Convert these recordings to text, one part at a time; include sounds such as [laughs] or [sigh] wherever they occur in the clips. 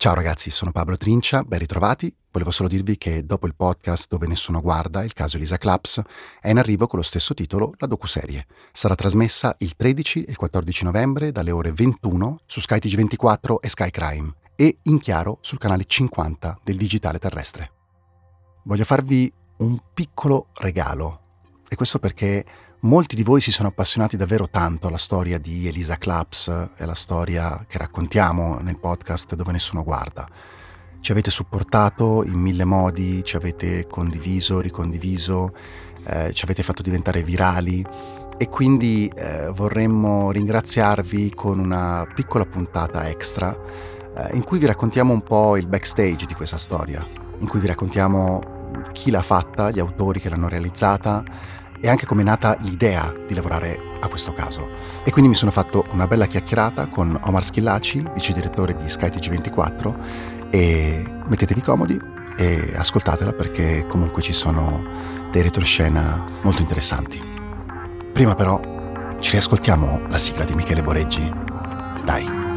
Ciao ragazzi, sono Pablo Trincia, ben ritrovati. Volevo solo dirvi che dopo il podcast dove nessuno guarda, il caso Elisa Claps, è in arrivo con lo stesso titolo la docuserie. Sarà trasmessa il 13 e il 14 novembre dalle ore 21 su Sky TG24 e Sky Crime e in chiaro sul canale 50 del digitale terrestre. Voglio farvi un piccolo regalo e questo perché Molti di voi si sono appassionati davvero tanto alla storia di Elisa Claps e alla storia che raccontiamo nel podcast dove nessuno guarda. Ci avete supportato in mille modi, ci avete condiviso, ricondiviso, eh, ci avete fatto diventare virali e quindi eh, vorremmo ringraziarvi con una piccola puntata extra eh, in cui vi raccontiamo un po' il backstage di questa storia, in cui vi raccontiamo chi l'ha fatta, gli autori che l'hanno realizzata, e anche come è nata l'idea di lavorare a questo caso. E quindi mi sono fatto una bella chiacchierata con Omar Schillaci, vice direttore di SkyTG24, e mettetevi comodi e ascoltatela perché comunque ci sono dei retroscena molto interessanti. Prima però ci riascoltiamo la sigla di Michele Boreggi. Dai!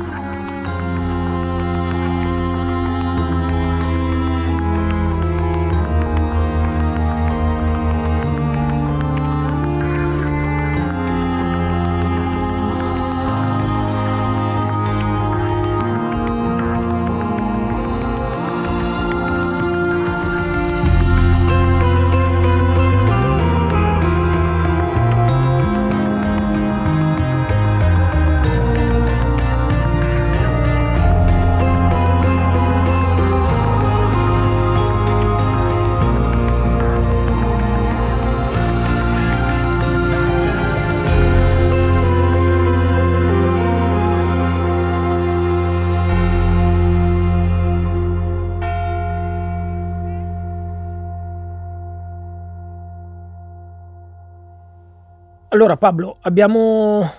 Allora Pablo, abbiamo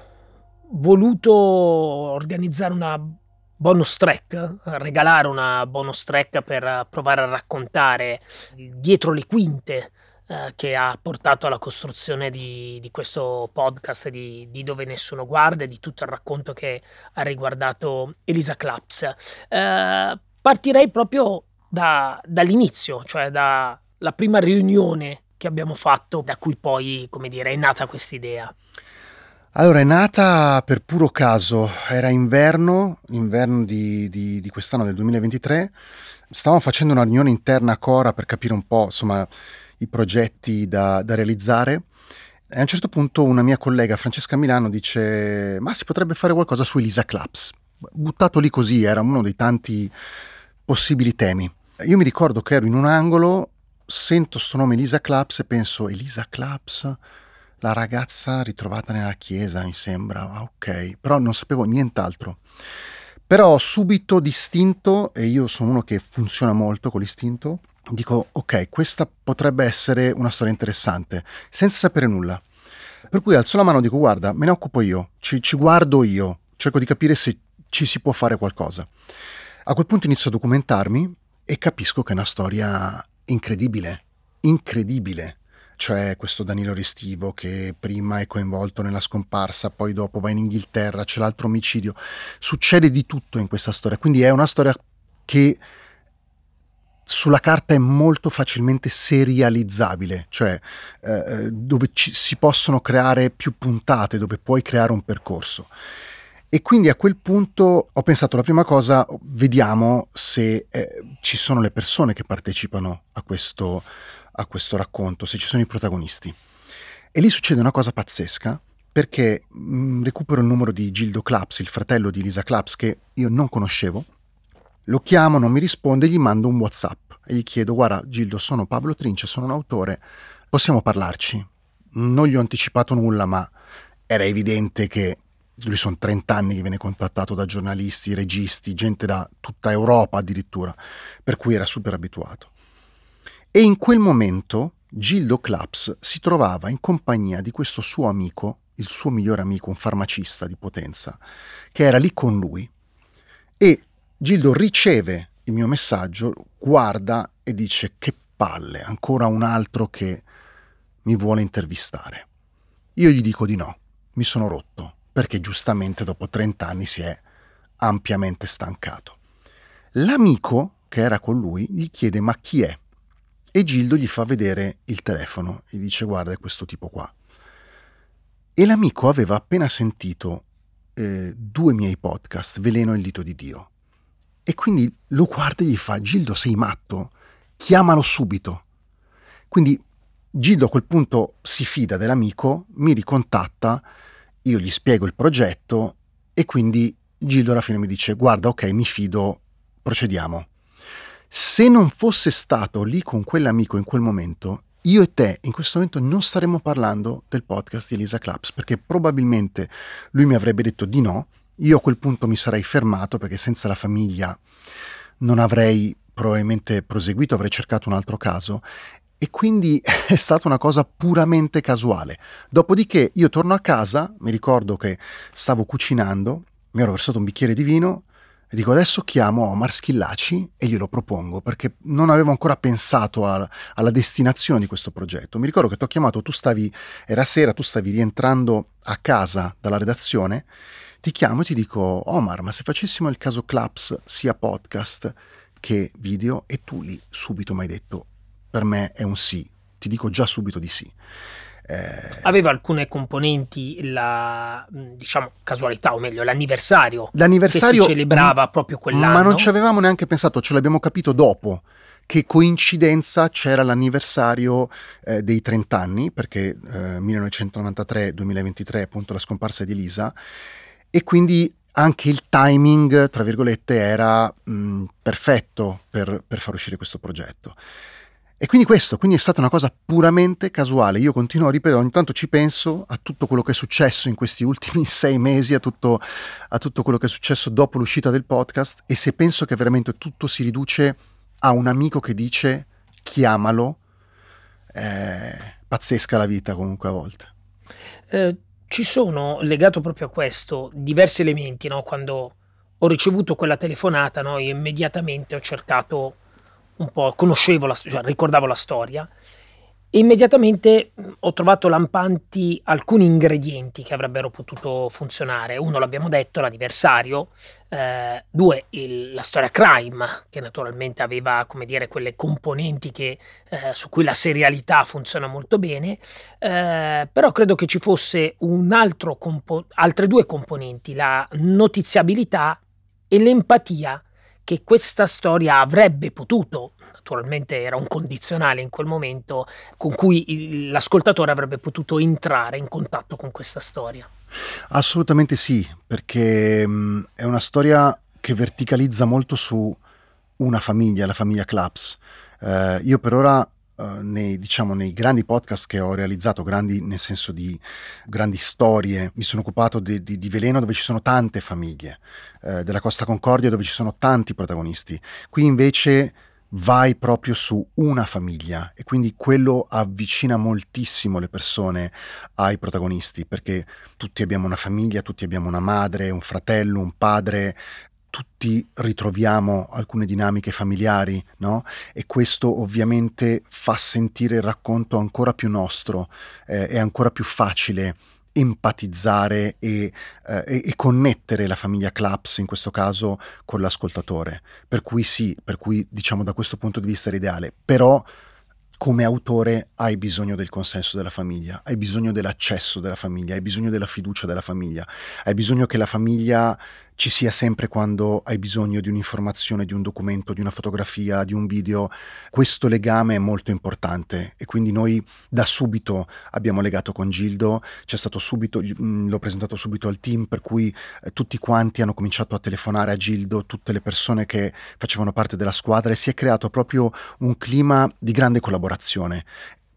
voluto organizzare una bonus track, regalare una bonus track per provare a raccontare dietro le quinte eh, che ha portato alla costruzione di, di questo podcast di, di, Dove Nessuno Guarda e di tutto il racconto che ha riguardato Elisa Claps. Eh, partirei proprio da, dall'inizio, cioè dalla prima riunione che abbiamo fatto, da cui poi, come dire, è nata questa idea? Allora, è nata per puro caso, era inverno, inverno di, di, di quest'anno del 2023, stavamo facendo una riunione interna a Cora per capire un po', insomma, i progetti da, da realizzare e a un certo punto una mia collega Francesca Milano dice ma si potrebbe fare qualcosa su Elisa Claps. Buttato lì così, era uno dei tanti possibili temi. Io mi ricordo che ero in un angolo sento sto nome Elisa Claps e penso Elisa Claps, la ragazza ritrovata nella chiesa, mi sembra, ah, ok, però non sapevo nient'altro. Però subito distinto, e io sono uno che funziona molto con l'istinto, dico ok, questa potrebbe essere una storia interessante, senza sapere nulla. Per cui alzo la mano e dico guarda, me ne occupo io, ci, ci guardo io, cerco di capire se ci si può fare qualcosa. A quel punto inizio a documentarmi e capisco che è una storia incredibile, incredibile. Cioè questo Danilo Restivo che prima è coinvolto nella scomparsa, poi dopo va in Inghilterra, c'è l'altro omicidio. Succede di tutto in questa storia, quindi è una storia che sulla carta è molto facilmente serializzabile, cioè eh, eh dove ci, si possono creare più puntate, dove puoi creare un percorso. E quindi a quel punto ho pensato la prima cosa, vediamo se eh, ci sono le persone che partecipano a questo, a questo racconto, se ci sono i protagonisti. E lì succede una cosa pazzesca, perché mh, mm, recupero il numero di Gildo Claps, il fratello di Lisa Claps, che io non conoscevo, lo chiamo, non mi risponde, gli mando un WhatsApp e gli chiedo: Guarda, Gildo, sono Pablo Trince, sono un autore, possiamo parlarci? Non gli ho anticipato nulla, ma era evidente che lui sono 30 anni che viene contattato da giornalisti, registi, gente da tutta Europa addirittura, per cui era super abituato. E in quel momento Gildo Claps si trovava in compagnia di questo suo amico, il suo migliore amico, un farmacista di Potenza, che era lì con lui. E Gildo riceve il mio messaggio, guarda e dice che palle, ancora un altro che mi vuole intervistare. Io gli dico di no, mi sono rotto, perché giustamente dopo 30 anni si è ampiamente stancato. L'amico che era con lui gli chiede ma chi è? E Gildo gli fa vedere il telefono, gli dice guarda è questo tipo qua. E l'amico aveva appena sentito eh, due miei podcast, Veleno e il dito di Dio. E quindi lo guarda e gli fa Gildo sei matto? Chiamalo subito. Quindi Gildo a quel punto si fida dell'amico, mi ricontatta, io gli spiego il progetto e quindi Gildo alla fine mi dice guarda ok mi fido, procediamo. Se non fosse stato lì con quell'amico in quel momento, io e te in questo momento non staremmo parlando del podcast di Elisa Claps perché probabilmente lui mi avrebbe detto di no, io a quel punto mi sarei fermato perché senza la famiglia non avrei probabilmente proseguito, avrei cercato un altro caso e quindi [laughs] è stata una cosa puramente casuale. Dopodiché io torno a casa, mi ricordo che stavo cucinando, mi ero versato un bicchiere di vino e dico adesso chiamo Omar Schillaci e glielo propongo perché non avevo ancora pensato a, alla destinazione di questo progetto. Mi ricordo che ti ho chiamato, tu stavi, era sera, tu stavi rientrando a casa dalla redazione, ti chiamo e ti dico Omar, ma se facessimo il caso Claps sia podcast che video e tu lì subito mi hai detto per me è un sì, ti dico già subito di sì. Eh, Aveva alcune componenti la diciamo casualità, o meglio, l'anniversario, l'anniversario che si celebrava m- proprio quell'anno. Ma non ci avevamo neanche pensato, ce l'abbiamo capito dopo. Che coincidenza c'era l'anniversario eh, dei 30 anni, perché eh, 1993-2023 appunto la scomparsa di Elisa, e quindi anche il timing, tra virgolette, era mh, perfetto per, per far uscire questo progetto. E quindi questo, quindi è stata una cosa puramente casuale. Io continuo a ripetere, ogni tanto ci penso a tutto quello che è successo in questi ultimi [laughs] sei mesi, a tutto, a tutto quello che è successo dopo l'uscita del podcast e se penso che veramente tutto si riduce a un amico che dice chiamalo, è pazzesca la vita comunque a volte. Eh, ci sono, legato proprio a questo, diversi elementi, no? Quando ho ricevuto quella telefonata, no? io immediatamente ho cercato un po', conoscevo, la, cioè, ricordavo la storia. E immediatamente ho trovato lampanti alcuni ingredienti che avrebbero potuto funzionare. Uno l'abbiamo detto, l'anniversario, eh, due il, la storia crime, che naturalmente aveva come dire quelle componenti che, eh, su cui la serialità funziona molto bene, eh, però credo che ci fosse compo- altre due componenti, la notiziabilità e l'empatia che questa storia avrebbe potuto, naturalmente era un condizionale in quel momento, con cui l'ascoltatore avrebbe potuto entrare in contatto con questa storia. Assolutamente sì, perché mh, è una storia che verticalizza molto su una famiglia, la famiglia Claps. Eh, io per ora Uh, nei, diciamo, nei, grandi podcast che ho realizzato, grandi nel senso di grandi storie, mi sono occupato di, di, di Veleno dove ci sono tante famiglie, uh, della Costa Concordia dove ci sono tanti protagonisti. Qui invece vai proprio su una famiglia e quindi quello avvicina moltissimo le persone ai protagonisti perché tutti abbiamo una famiglia, tutti abbiamo una madre, un fratello, un padre, tutti ritroviamo alcune dinamiche familiari, no? E questo ovviamente fa sentire il racconto ancora più nostro, eh, è ancora più facile empatizzare e, eh, e, connettere la famiglia Claps in questo caso con l'ascoltatore. Per cui sì, per cui diciamo da questo punto di vista è ideale, però come autore hai bisogno del consenso della famiglia, hai bisogno dell'accesso della famiglia, hai bisogno della fiducia della famiglia, hai bisogno che la famiglia ci sia sempre quando hai bisogno di un'informazione, di un documento, di una fotografia, di un video. Questo legame è molto importante e quindi noi da subito abbiamo legato con Gildo, c'è stato subito, mm, l'ho presentato subito al team, per cui eh, tutti quanti hanno cominciato a telefonare a Gildo, tutte le persone che facevano parte della squadra e si è creato proprio un clima di grande collaborazione.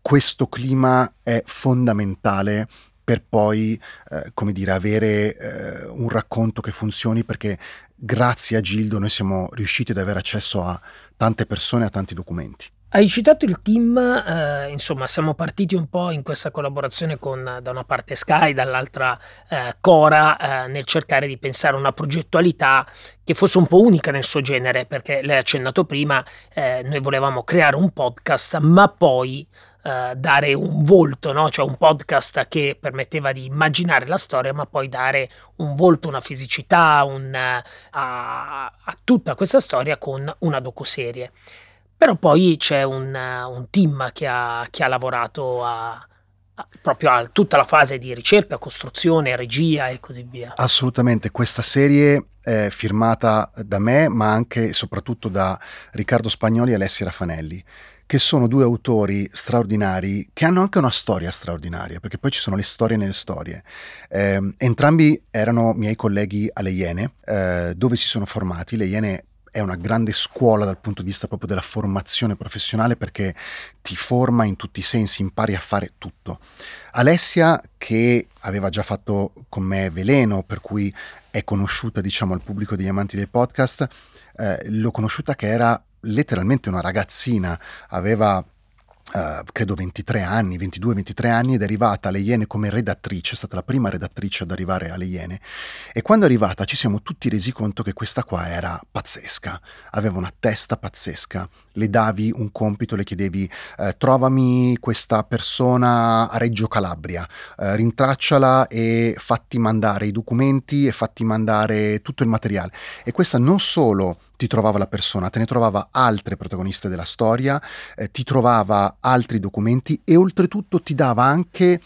Questo clima è fondamentale per poi, eh, come dire, avere eh, un racconto che funzioni perché grazie a Gildo noi siamo riusciti ad avere accesso a tante persone, a tanti documenti. Hai citato il team, eh, insomma siamo partiti un po' in questa collaborazione con da una parte Sky, dall'altra eh, Cora, eh, nel cercare di pensare a una progettualità che fosse un po' unica nel suo genere, perché lei ha accennato prima, eh, noi volevamo creare un podcast, ma poi uh, dare un volto, no? cioè un podcast che permetteva di immaginare la storia, ma poi dare un volto, una fisicità un, uh, a, a, tutta questa storia con una docuserie. Però poi c'è un, un team che ha, che ha lavorato a, proprio a tutta la fase di ricerca, costruzione, regia e così via. Assolutamente, questa serie è firmata da me, ma anche e soprattutto da Riccardo Spagnoli e Alessia Raffanelli che sono due autori straordinari che hanno anche una storia straordinaria, perché poi ci sono le storie nelle storie. Eh, entrambi erano miei colleghi alle Iene, eh, dove si sono formati. Le Iene è una grande scuola dal punto di vista proprio della formazione professionale perché ti forma in tutti i sensi, impari a fare tutto. Alessia, che aveva già fatto con me Veleno, per cui è conosciuta diciamo al pubblico degli amanti del podcast, eh, l'ho conosciuta che era letteralmente una ragazzina, aveva Uh, credo 23 anni, 22-23 anni ed è arrivata alle Iene come redattrice, è stata la prima redattrice ad arrivare alle Iene. E quando è arrivata ci siamo tutti resi conto che questa qua era pazzesca, aveva una testa pazzesca, le davi un compito, le chiedevi uh, trovami questa persona a Reggio Calabria, uh, rintracciala e fatti mandare i documenti e fatti mandare tutto il materiale e questa non solo ti trovava la persona, te ne trovava altre protagoniste della storia, eh, ti trovava altri documenti e oltretutto ti dava anche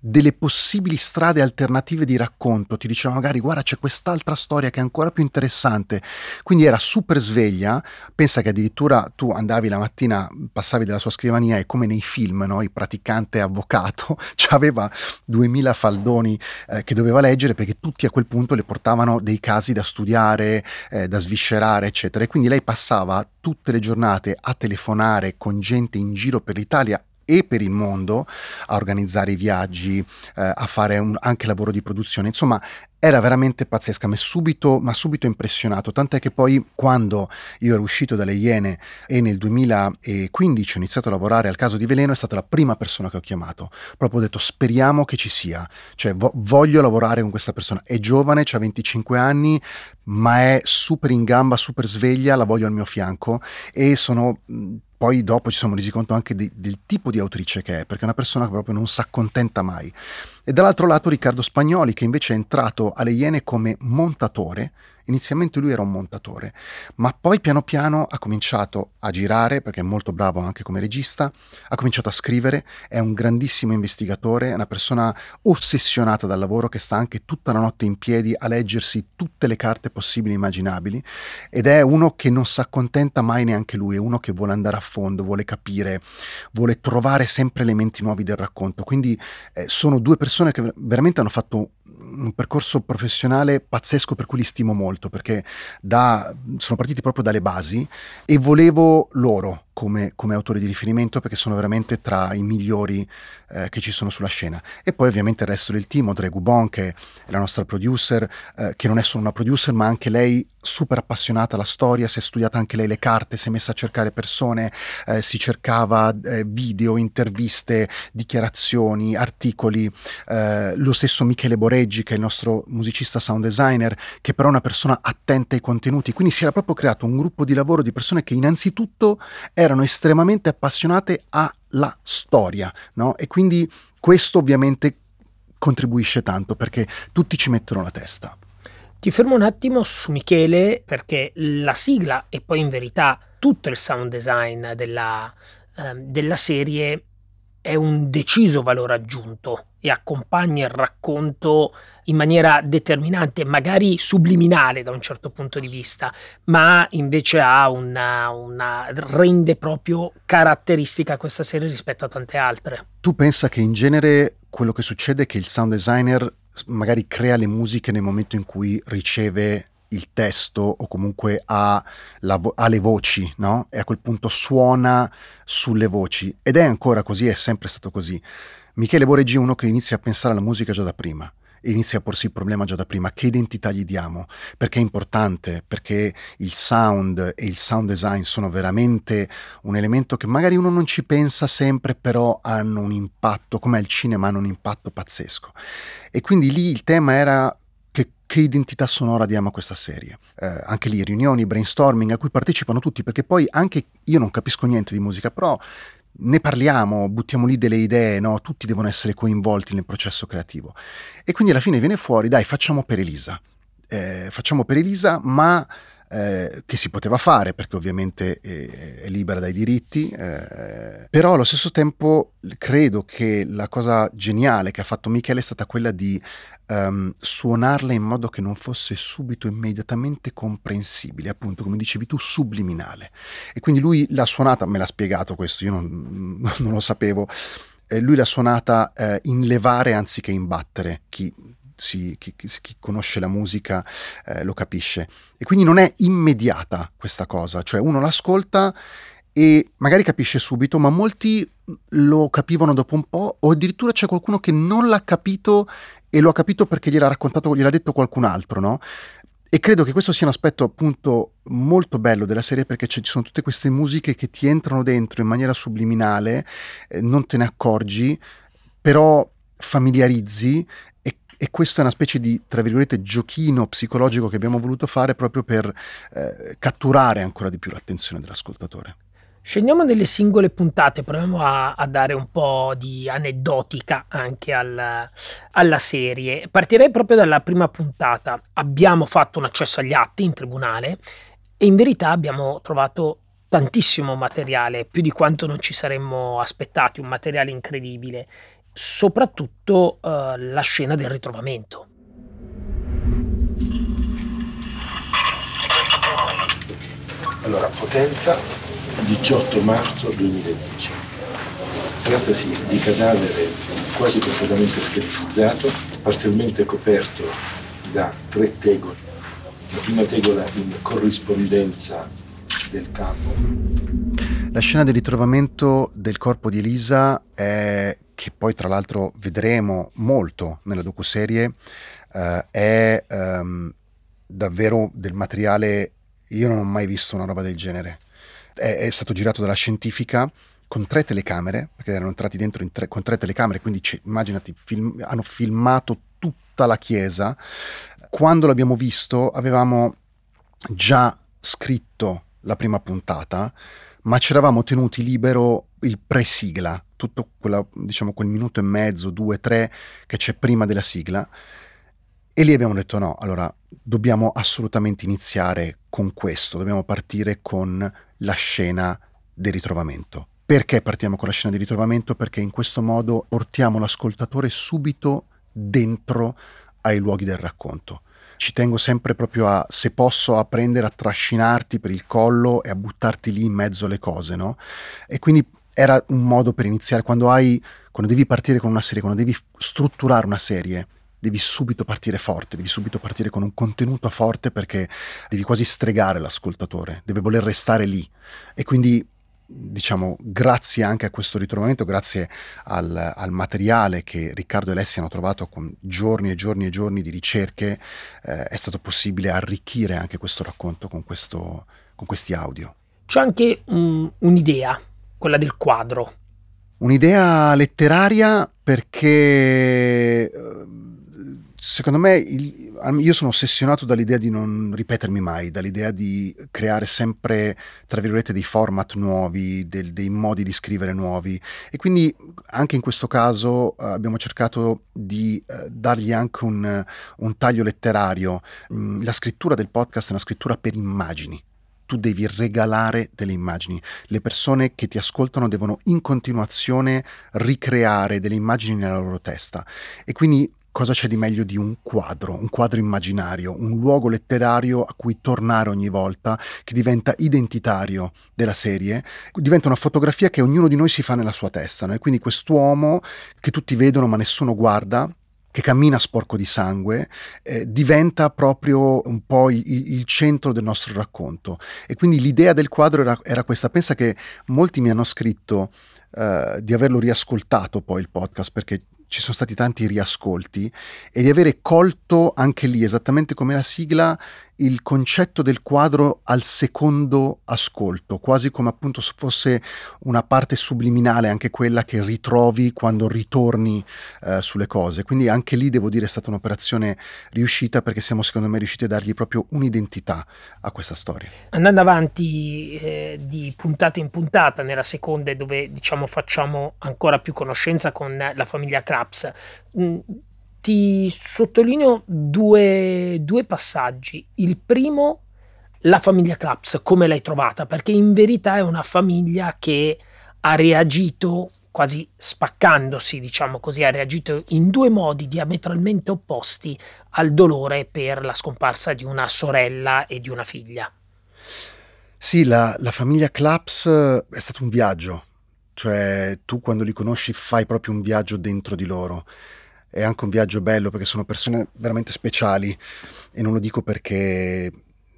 delle possibili strade alternative di racconto, ti diceva magari guarda c'è quest'altra storia che è ancora più interessante, quindi era super sveglia, pensa che addirittura tu andavi la mattina, passavi dalla sua scrivania e come nei film, no? il praticante avvocato, [laughs] aveva 2000 faldoni eh, che doveva leggere perché tutti a quel punto le portavano dei casi da studiare, eh, da sviscerare, eccetera, e quindi lei passava tutte le giornate a telefonare con gente in giro per l'Italia e per il mondo a organizzare i viaggi, eh, a fare un, anche lavoro di produzione. Insomma, era veramente pazzesca, mi ha subito, subito, impressionato, tant'è che poi quando io ero uscito dalle Iene e nel 2015 ho iniziato a lavorare al caso di Veleno, è stata la prima persona che ho chiamato. Proprio ho detto speriamo che ci sia, cioè vo- voglio lavorare con questa persona. È giovane, ha 25 anni, ma è super in gamba, super sveglia, la voglio al mio fianco e sono poi dopo ci siamo resi conto anche di, del tipo di autrice che è, perché è una persona che proprio non si accontenta mai. E dall'altro lato Riccardo Spagnoli, che invece è entrato alle Iene come montatore, Inizialmente lui era un montatore, ma poi piano piano ha cominciato a girare, perché è molto bravo anche come regista, ha cominciato a scrivere, è un grandissimo investigatore, è una persona ossessionata dal lavoro che sta anche tutta la notte in piedi a leggersi tutte le carte possibili e immaginabili ed è uno che non si accontenta mai neanche lui, è uno che vuole andare a fondo, vuole capire, vuole trovare sempre elementi nuovi del racconto. Quindi eh, sono due persone che veramente hanno fatto un percorso professionale pazzesco per cui li stimo molto perché da, sono partiti proprio dalle basi e volevo loro come, come autori di riferimento perché sono veramente tra i migliori eh, che ci sono sulla scena. E poi ovviamente il resto del team, Audrey Gubon che è la nostra producer, eh, che non è solo una producer ma anche lei super appassionata alla storia, si è studiata anche lei le carte, si è messa a cercare persone, eh, si cercava eh, video, interviste, dichiarazioni, articoli. Eh, lo stesso Michele Boreggi che è il nostro musicista sound designer, che però è una persona attenta ai contenuti. Quindi si era proprio creato un gruppo di lavoro di persone che innanzitutto erano estremamente appassionate alla storia, no? E quindi questo ovviamente contribuisce tanto perché tutti ci mettono la testa. Ti fermo un attimo su Michele perché la sigla e poi in verità tutto il sound design della, eh, della serie è un deciso valore aggiunto e accompagna il racconto in maniera determinante, magari subliminale da un certo punto di vista, ma invece ha una, una rende proprio caratteristica questa serie rispetto a tante altre. Tu pensa che in genere quello che succede è che il sound designer magari crea le musiche nel momento in cui riceve il testo o comunque ha, vo- ha, le voci, no? E a quel punto suona sulle voci. Ed è ancora così, è sempre stato così. Michele Boreggi è uno che inizia a pensare alla musica già da prima inizia a porsi il problema già da prima, che identità gli diamo? Perché è importante, perché il sound e il sound design sono veramente un elemento che magari uno non ci pensa sempre, però hanno un impatto, come al cinema hanno un impatto pazzesco. E quindi lì il tema era che, che, identità sonora diamo a questa serie. Eh, anche lì riunioni, brainstorming a cui partecipano tutti, perché poi anche io non capisco niente di musica, però ne parliamo, buttiamo lì delle idee, no? tutti devono essere coinvolti nel processo creativo. E quindi alla fine viene fuori, dai, facciamo per Elisa. Eh, facciamo per Elisa, ma eh, che si poteva fare perché ovviamente è, è libera dai diritti, eh, però allo stesso tempo credo che la cosa geniale che ha fatto Michele è stata quella di um, suonarla in modo che non fosse subito immediatamente comprensibile, appunto come dicevi tu, subliminale. E quindi lui l'ha suonata, me l'ha spiegato questo, io non, [laughs] non lo sapevo, eh, lui l'ha suonata eh, in levare anziché in battere, chi, si, chi, chi, conosce la musica eh, lo capisce. E quindi non è immediata questa cosa, cioè uno l'ascolta e magari capisce subito, ma molti lo capivano dopo un po', o addirittura c'è qualcuno che non l'ha capito e lo ha capito perché gliel'ha raccontato, gliel'ha detto qualcun altro, no? E credo che questo sia un aspetto appunto molto bello della serie perché ci sono tutte queste musiche che ti entrano dentro in maniera subliminale, eh, non te ne accorgi, però familiarizzi e, e questa è una specie di, tra virgolette, giochino psicologico che abbiamo voluto fare proprio per eh, catturare ancora di più l'attenzione dell'ascoltatore. Scendiamo nelle singole puntate, proviamo a, a dare un po' di aneddotica anche al, alla serie. Partirei proprio dalla prima puntata. Abbiamo fatto un accesso agli atti in tribunale e in verità abbiamo trovato tantissimo materiale, più di quanto non ci saremmo aspettati, un materiale incredibile, soprattutto eh, la scena del ritrovamento. Allora, Potenza 18 marzo 2010. Trattasi di cadavere quasi completamente scheletizzato, parzialmente coperto da tre tegole. La prima tegola in corrispondenza del capo. La scena del ritrovamento del corpo di Elisa, è, che poi tra l'altro vedremo molto nella docuserie, eh, è ehm, davvero del materiale, io non ho mai visto una roba del genere è, è stato girato dalla scientifica con tre telecamere, perché erano entrati dentro tre, con tre telecamere, quindi immaginati, film, hanno filmato tutta la chiesa. Quando l'abbiamo visto avevamo già scritto la prima puntata, ma ci eravamo tenuti libero il pre-sigla, tutto quella, diciamo, quel minuto e mezzo, due, tre che c'è prima della sigla. E lì abbiamo detto no, allora dobbiamo assolutamente iniziare con questo, dobbiamo partire con la scena del ritrovamento. Perché partiamo con la scena di ritrovamento? Perché in questo modo portiamo l'ascoltatore subito dentro ai luoghi del racconto. Ci tengo sempre proprio a, se posso, a prendere, a trascinarti per il collo e a buttarti lì in mezzo alle cose, no? E quindi era un modo per iniziare, quando hai, quando devi partire con una serie, quando devi strutturare una serie, devi subito partire forte, devi subito partire con un contenuto forte perché devi quasi stregare l'ascoltatore, deve voler restare lì. E quindi diciamo, grazie anche a questo ritrovamento, grazie al, al, materiale che Riccardo e Alessia hanno trovato con giorni e giorni e giorni di ricerche, eh, è stato possibile arricchire anche questo racconto con, questo, con questi audio. C'è anche um, un'idea, quella del quadro. Un'idea letteraria perché secondo me il, io sono ossessionato dall'idea di non ripetermi mai, dall'idea di creare sempre, tra virgolette, dei format nuovi, del, dei modi di scrivere nuovi e quindi anche in questo caso uh, abbiamo cercato di uh, dargli anche un, un taglio letterario. Mm, la scrittura del podcast è una scrittura per immagini tu devi regalare delle immagini. Le persone che ti ascoltano devono in continuazione ricreare delle immagini nella loro testa. E quindi cosa c'è di meglio di un quadro, un quadro immaginario, un luogo letterario a cui tornare ogni volta, che diventa identitario della serie, diventa una fotografia che ognuno di noi si fa nella sua testa. No? E quindi quest'uomo che tutti vedono ma nessuno guarda, che cammina sporco di sangue, eh, diventa proprio un po' il, il, centro del nostro racconto. E quindi l'idea del quadro era, era questa. Pensa che molti mi hanno scritto eh, di averlo riascoltato poi il podcast perché ci sono stati tanti riascolti e di avere colto anche lì, esattamente come la sigla, il concetto del quadro al secondo ascolto, quasi come appunto se fosse una parte subliminale, anche quella che ritrovi quando ritorni eh, sulle cose. Quindi anche lì devo dire è stata un'operazione riuscita perché siamo secondo me riusciti a dargli proprio un'identità a questa storia. Andando avanti eh, di puntata in puntata, nella seconda dove diciamo facciamo ancora più conoscenza con la famiglia Krabs, mm, ti sottolineo due, due passaggi. Il primo, la famiglia Claps, come l'hai trovata? Perché in verità è una famiglia che ha reagito quasi spaccandosi, diciamo così, ha reagito in due modi diametralmente opposti al dolore per la scomparsa di una sorella e di una figlia. Sì, la, la famiglia Claps è stato un viaggio, cioè tu quando li conosci fai proprio un viaggio dentro di loro è anche un viaggio bello perché sono persone veramente speciali e non lo dico perché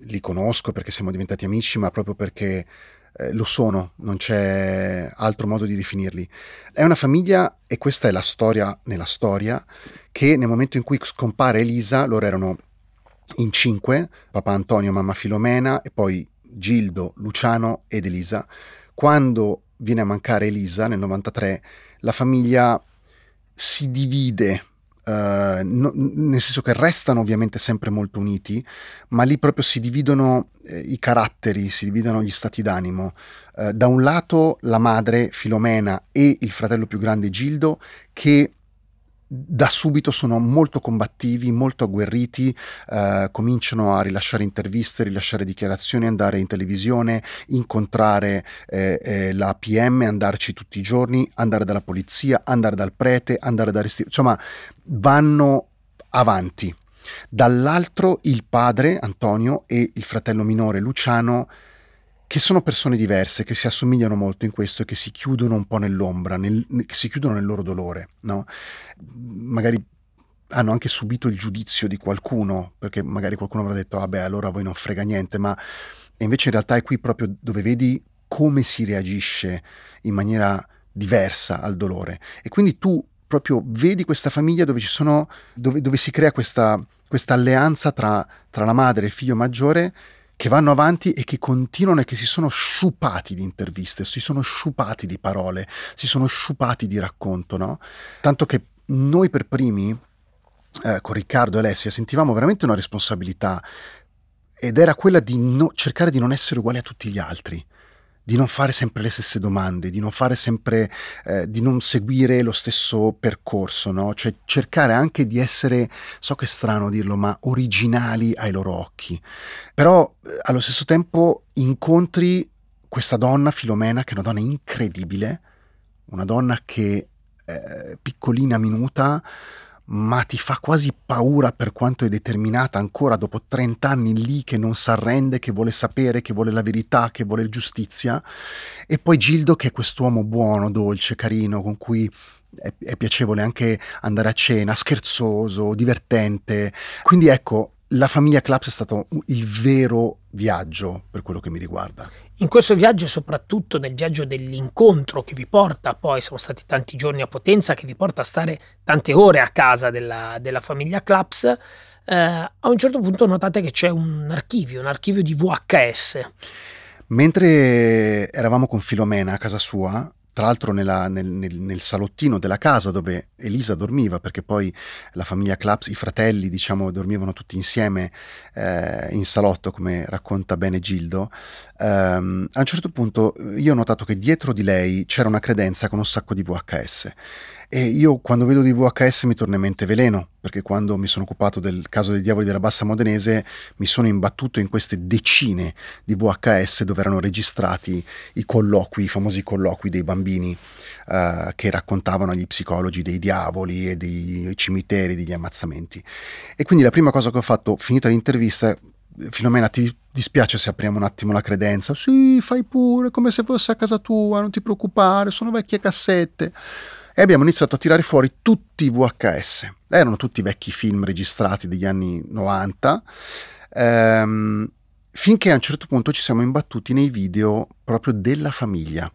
li conosco, perché siamo diventati amici, ma proprio perché eh, lo sono, non c'è altro modo di definirli. È una famiglia, e questa è la storia nella storia, che nel momento in cui scompare Elisa, loro erano in cinque, papà Antonio, mamma Filomena e poi Gildo, Luciano ed Elisa. Quando viene a mancare Elisa nel 93, la famiglia si divide Uh, no, nel senso che restano ovviamente sempre molto uniti, ma lì proprio si dividono eh, i caratteri, si dividono gli stati d'animo. Uh, da un lato la madre Filomena e il fratello più grande Gildo che da subito sono molto combattivi, molto agguerriti, eh, cominciano a rilasciare interviste, rilasciare dichiarazioni, andare in televisione, incontrare eh, eh, la PM, andarci tutti i giorni, andare dalla polizia, andare dal prete, andare da resti- insomma vanno avanti. Dall'altro il padre Antonio e il fratello minore Luciano che sono persone diverse, che si assomigliano molto in questo e che si chiudono un po' nell'ombra, nel, che si chiudono nel loro dolore, no? Magari hanno anche subito il giudizio di qualcuno, perché magari qualcuno avrà detto, vabbè, allora voi non frega niente, ma invece in realtà è qui proprio dove vedi come si reagisce in maniera diversa al dolore. E quindi tu proprio vedi questa famiglia dove, sono, dove, dove si crea questa, questa alleanza tra, tra la madre e il figlio maggiore che vanno avanti e che continuano e che si sono sciupati di interviste, si sono sciupati di parole, si sono sciupati di racconto, no? Tanto che noi per primi, eh, con Riccardo e Alessia, sentivamo veramente una responsabilità ed era quella di no, cercare di non essere uguali a tutti gli altri di non fare sempre le stesse domande, di non fare sempre, eh, di non seguire lo stesso percorso, no? Cioè cercare anche di essere, so che è strano dirlo, ma originali ai loro occhi. Però eh, allo stesso tempo incontri questa donna, Filomena, che è una donna incredibile, una donna che è piccolina, minuta, ma ti fa quasi paura per quanto è determinata ancora dopo 30 anni lì che non si arrende, che vuole sapere, che vuole la verità, che vuole giustizia. E poi Gildo che è quest'uomo buono, dolce, carino, con cui è, è piacevole anche andare a cena, scherzoso, divertente. Quindi ecco, la famiglia Claps è stato il vero viaggio per quello che mi riguarda. In questo viaggio, soprattutto nel viaggio dell'incontro che vi porta, poi sono stati tanti giorni a Potenza, che vi porta a stare tante ore a casa della, della famiglia Claps, eh, a un certo punto notate che c'è un archivio, un archivio di VHS. Mentre eravamo con Filomena a casa sua, tra l'altro nella, nel, nel, nel, salottino della casa dove Elisa dormiva, perché poi la famiglia Claps, i fratelli, diciamo, dormivano tutti insieme eh, in salotto, come racconta bene Gildo. Um, a un certo punto io ho notato che dietro di lei c'era una credenza con un sacco di VHS e io quando vedo di VHS mi torna in mente veleno, perché quando mi sono occupato del caso dei diavoli della bassa modenese mi sono imbattuto in queste decine di VHS dove erano registrati i colloqui, i famosi colloqui dei bambini uh, che raccontavano agli psicologi dei diavoli e dei cimiteri, degli ammazzamenti. E quindi la prima cosa che ho fatto, finita l'intervista, Filomena, ti dispiace se apriamo un attimo la credenza? Sì, fai pure, come se fosse a casa tua, non ti preoccupare, sono vecchie cassette e abbiamo iniziato a tirare fuori tutti i VHS. Erano tutti vecchi film registrati degli anni 90, ehm, finché a un certo punto ci siamo imbattuti nei video proprio della famiglia.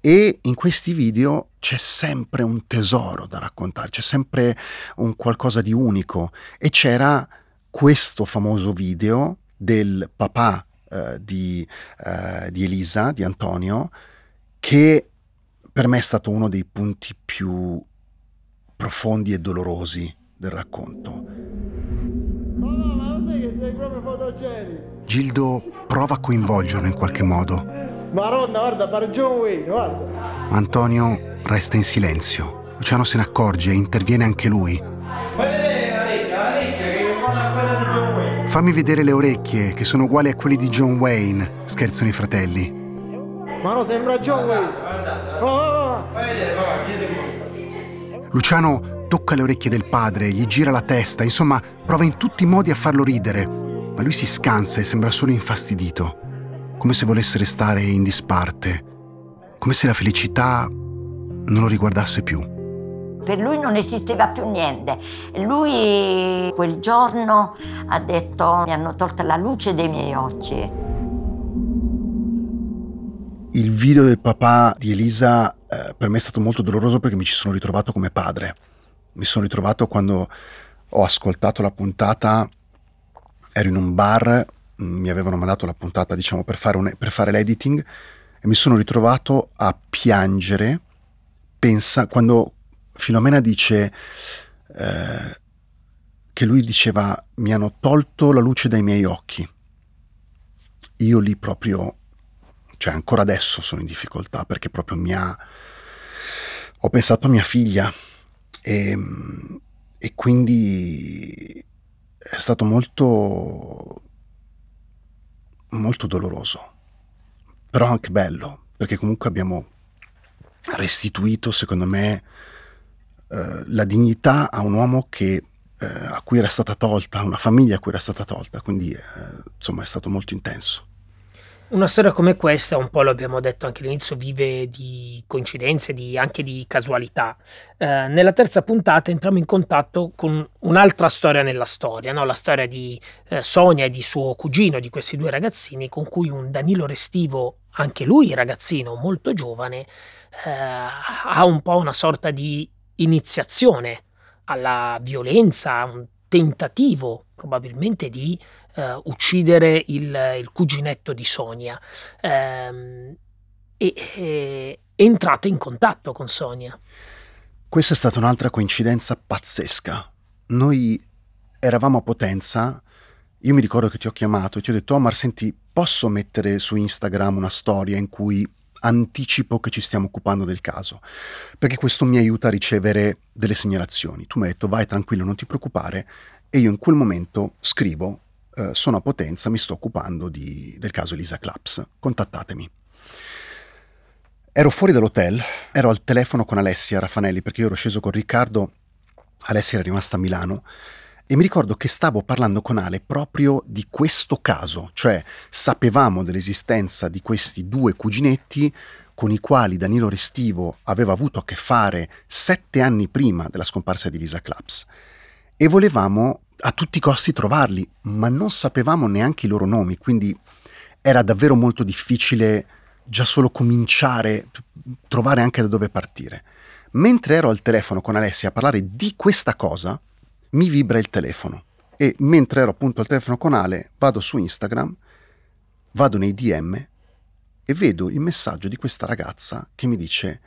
E in questi video c'è sempre un tesoro da raccontare, c'è sempre un qualcosa di unico e c'era questo famoso video del papà eh, di, eh, di Elisa, di Antonio, che per me è stato uno dei punti più profondi e dolorosi del racconto. Gildo prova a coinvolgerlo in qualche modo. Maronna, guarda, pare John Wayne, guarda. Ma Antonio resta in silenzio. Luciano se ne accorge e interviene anche lui. Fammi vedere le orecchie, che sono uguali a quelle di John Wayne, scherzano i fratelli. Ma no, sembra John Wayne. Oh, oh, oh. Luciano tocca le orecchie del padre, gli gira la testa, insomma, prova in tutti i modi a farlo ridere, ma lui si scansa e sembra solo infastidito, come se volesse restare in disparte, come se la felicità non lo riguardasse più. Per lui non esisteva più niente. Lui quel giorno ha detto mi hanno tolto la luce dei miei occhi. Il video del papà di Elisa eh, per me è stato molto doloroso perché mi ci sono ritrovato come padre. Mi sono ritrovato quando ho ascoltato la puntata, ero in un bar, mi avevano mandato la puntata diciamo per fare, un, per fare l'editing e mi sono ritrovato a piangere pensa, quando Filomena dice eh, che lui diceva mi hanno tolto la luce dai miei occhi. Io lì proprio, cioè ancora adesso sono in difficoltà perché proprio mi ha... Ho pensato a mia figlia e, e quindi è stato molto, molto doloroso, però anche bello, perché comunque abbiamo restituito, secondo me, eh, la dignità a un uomo che, eh, a cui era stata tolta, una famiglia a cui era stata tolta, quindi eh, insomma è stato molto intenso. Una storia come questa, un po' lo abbiamo detto anche all'inizio, vive di coincidenze, di, anche di casualità. Eh, nella terza puntata entriamo in contatto con un'altra storia nella storia, no? la storia di eh, Sonia e di suo cugino, di questi due ragazzini, con cui un Danilo Restivo, anche lui ragazzino molto giovane, eh, ha un po' una sorta di iniziazione alla violenza, un tentativo probabilmente di uh, uccidere il, il, cuginetto di Sonia. Um, e, e entrate in contatto con Sonia. Questa è stata un'altra coincidenza pazzesca. Noi eravamo a Potenza, io mi ricordo che ti ho chiamato e ti ho detto Omar, senti, posso mettere su Instagram una storia in cui anticipo che ci stiamo occupando del caso, perché questo mi aiuta a ricevere delle segnalazioni. Tu mi hai detto vai tranquillo, non ti preoccupare, e io in quel momento scrivo eh, sono a Potenza, mi sto occupando di, del caso Elisa Claps, contattatemi. Ero fuori dall'hotel, ero al telefono con Alessia Raffanelli perché io ero sceso con Riccardo, Alessia era rimasta a Milano e mi ricordo che stavo parlando con Ale proprio di questo caso, cioè sapevamo dell'esistenza di questi due cuginetti con i quali Danilo Restivo aveva avuto a che fare sette anni prima della scomparsa di Lisa Claps e volevamo a tutti i costi trovarli, ma non sapevamo neanche i loro nomi, quindi era davvero molto difficile già solo cominciare, trovare anche da dove partire. Mentre ero al telefono con Alessia a parlare di questa cosa, mi vibra il telefono e mentre ero appunto al telefono con Ale vado su Instagram, vado nei DM e vedo il messaggio di questa ragazza che mi dice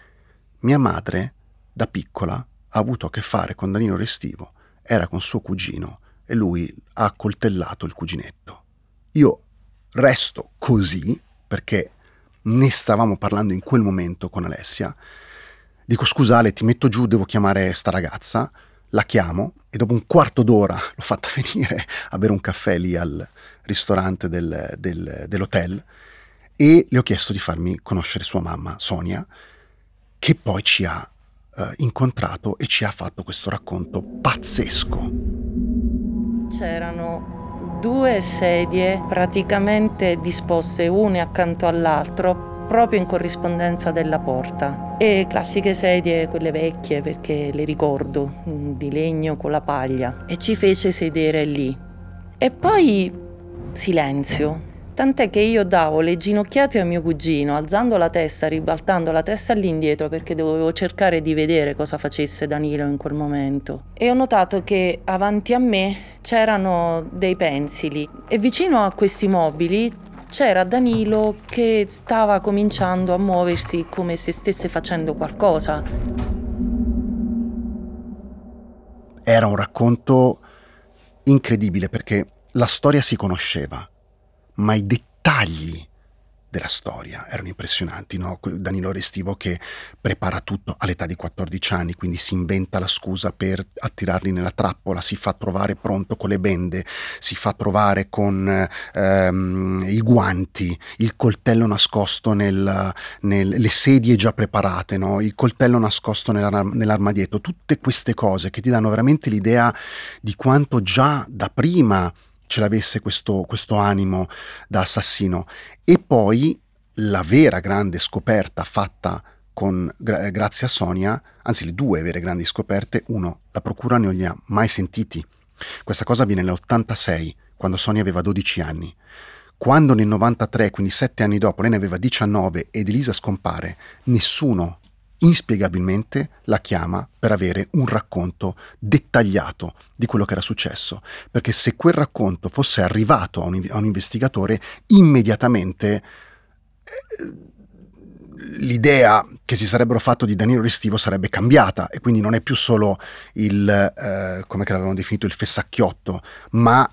mia madre da piccola ha avuto a che fare con Danilo Restivo, era con suo cugino e lui ha accoltellato il cuginetto. Io resto così perché ne stavamo parlando in quel momento con Alessia. Dico scusale, ti metto giù, devo chiamare sta ragazza la chiamo e dopo un quarto d'ora [laughs] l'ho fatta venire a bere un caffè lì al ristorante del, del, dell'hotel e le ho chiesto di farmi conoscere sua mamma, Sonia, che poi ci ha eh, incontrato e ci ha fatto questo racconto pazzesco. C'erano due sedie praticamente disposte une accanto all'altro proprio in corrispondenza della porta. E classiche sedie, quelle vecchie perché le ricordo, mm, di legno con la paglia. E ci fece sedere lì. E poi silenzio. Tant'è che io davo le ginocchiate a mio cugino, alzando la testa, ribaltando la testa all'indietro perché dovevo cercare di vedere cosa facesse Danilo in quel momento. E ho notato che avanti a me c'erano dei pensili e vicino a questi mobili c'era Danilo che stava cominciando a muoversi come se stesse facendo qualcosa. Era un racconto incredibile perché la storia si conosceva ma i dettagli della storia erano impressionanti, no? Danilo Restivo che prepara tutto all'età di 14 anni, quindi si inventa la scusa per attirarli nella trappola, si fa trovare pronto con le bende, si fa trovare con ehm, i guanti, il coltello nascosto nel, nel, le sedie già preparate, no? il coltello nascosto nell'armadietto, tutte queste cose che ti danno veramente l'idea di quanto già da prima ce l'avesse questo, questo animo da assassino. E poi la vera grande scoperta fatta con, gra- grazie a Sonia, anzi le due vere grandi scoperte, uno, la procura non li ha mai sentiti. Questa cosa avviene nell'86, quando Sonia aveva 12 anni. Quando nel 93, quindi sette anni dopo, lei ne aveva 19 ed Elisa scompare, nessuno inspiegabilmente la chiama per avere un racconto dettagliato di quello che era successo, perché se quel racconto fosse arrivato a un, a un investigatore, immediatamente eh, l'idea che si sarebbero fatto di Danilo Restivo sarebbe cambiata e quindi non è più solo il, eh, come l'avevano definito, il fessacchiotto, ma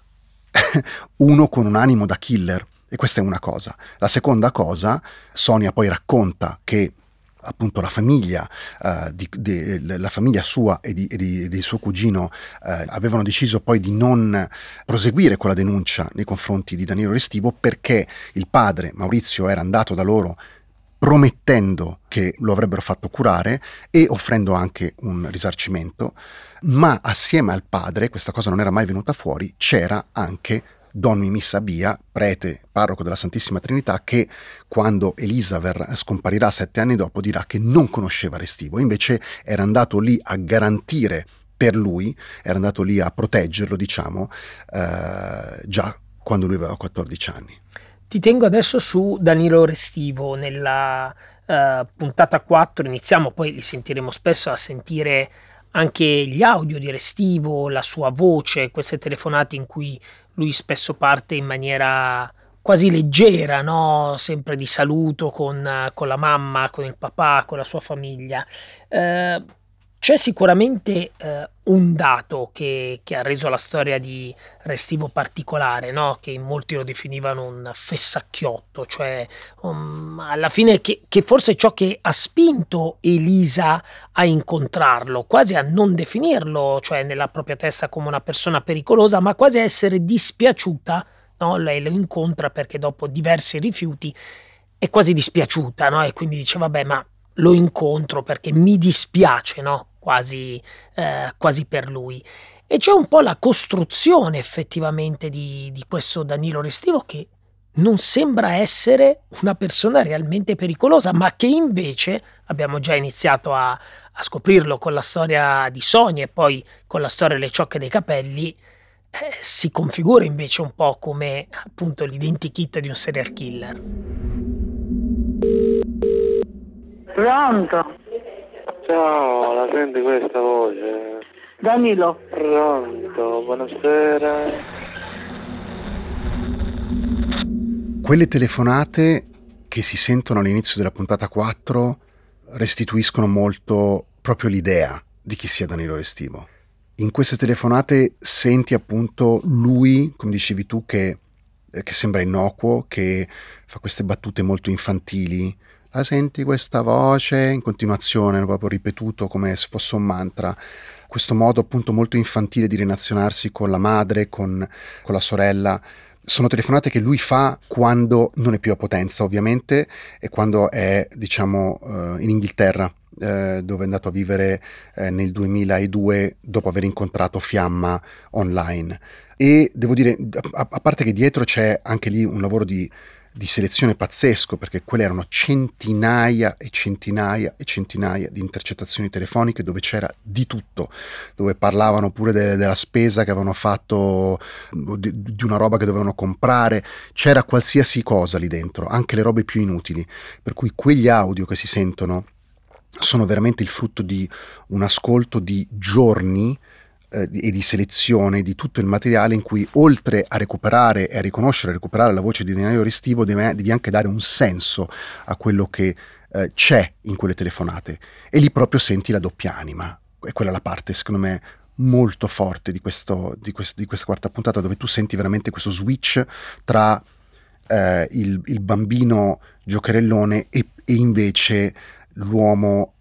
[laughs] uno con un animo da killer. E questa è una cosa. La seconda cosa, Sonia poi racconta che appunto la famiglia, uh, di, di, la famiglia sua e di, di, di suo cugino uh, avevano deciso poi di non proseguire con la denuncia nei confronti di Danilo Restivo perché il padre Maurizio era andato da loro promettendo che lo avrebbero fatto curare e offrendo anche un risarcimento, ma assieme al padre, questa cosa non era mai venuta fuori, c'era anche Don Mimì Sabia, prete, parroco della Santissima Trinità, che quando Elisa scomparirà sette anni dopo dirà che non conosceva Restivo, invece era andato lì a garantire per lui, era andato lì a proteggerlo, diciamo, eh, già quando lui aveva 14 anni. Ti tengo adesso su Danilo Restivo, nella uh, puntata 4 iniziamo, poi li sentiremo spesso a sentire anche gli audio di Restivo, la sua voce, queste telefonate in cui lui spesso parte in maniera quasi leggera, no? sempre di saluto con, con, la mamma, con il papà, con la sua famiglia. Eh, c'è sicuramente eh, un dato che, che, ha reso la storia di Restivo particolare, no? che in molti lo definivano un fessacchiotto, cioè um, alla fine che, che, forse ciò che ha spinto Elisa a incontrarlo, quasi a non definirlo, cioè nella propria testa come una persona pericolosa, ma quasi a essere dispiaciuta, no? lei lo incontra perché dopo diversi rifiuti è quasi dispiaciuta no? e quindi dice vabbè ma lo incontro perché mi dispiace, no? Quasi, eh, quasi per lui. E c'è un po' la costruzione effettivamente di, di questo Danilo Restivo che non sembra essere una persona realmente pericolosa, ma che invece abbiamo già identiato a, a, scoprirlo con la storia di Sonia e poi con la storia delle ciocche dei capelli, eh, si configura invece un po' come appunto l'identikit di un serial killer. Pronto? Ciao, la senti questa voce? Danilo. Pronto, buonasera. Quelle telefonate che si sentono all'inizio della puntata 4 restituiscono molto proprio l'idea di chi sia Danilo Restivo. In queste telefonate senti appunto lui, come dicevi tu, che, che sembra innocuo, che fa queste battute molto infantili, la senti questa voce in continuazione, proprio ripetuto come se fosse un mantra. Questo modo appunto molto infantile di relazionarsi con la madre, con, con la sorella. Sono telefonate che lui fa quando non è più a Potenza, ovviamente, e quando è, diciamo, uh, in Inghilterra, uh, dove è andato a vivere uh, nel 2002 dopo aver incontrato Fiamma online. E devo dire, a parte che dietro c'è anche lì un lavoro di di selezione pazzesco perché quelle erano centinaia e centinaia e centinaia di intercettazioni telefoniche dove c'era di tutto, dove parlavano pure de- della spesa che avevano fatto, di-, di una roba che dovevano comprare, c'era qualsiasi cosa lì dentro, anche le robe più inutili, per cui quegli audio che si sentono sono veramente il frutto di un ascolto di giorni eh, e di selezione di tutto il materiale in cui oltre a recuperare e a riconoscere e recuperare la voce di Daniele Restivo devi, devi anche dare un senso a quello che eh, c'è in quelle telefonate. E lì proprio senti la doppia anima. È quella la parte secondo me molto forte di, questo, di, quest, di questa quarta puntata dove tu senti veramente questo switch tra eh, il, il, bambino giocherellone e, e invece l'uomo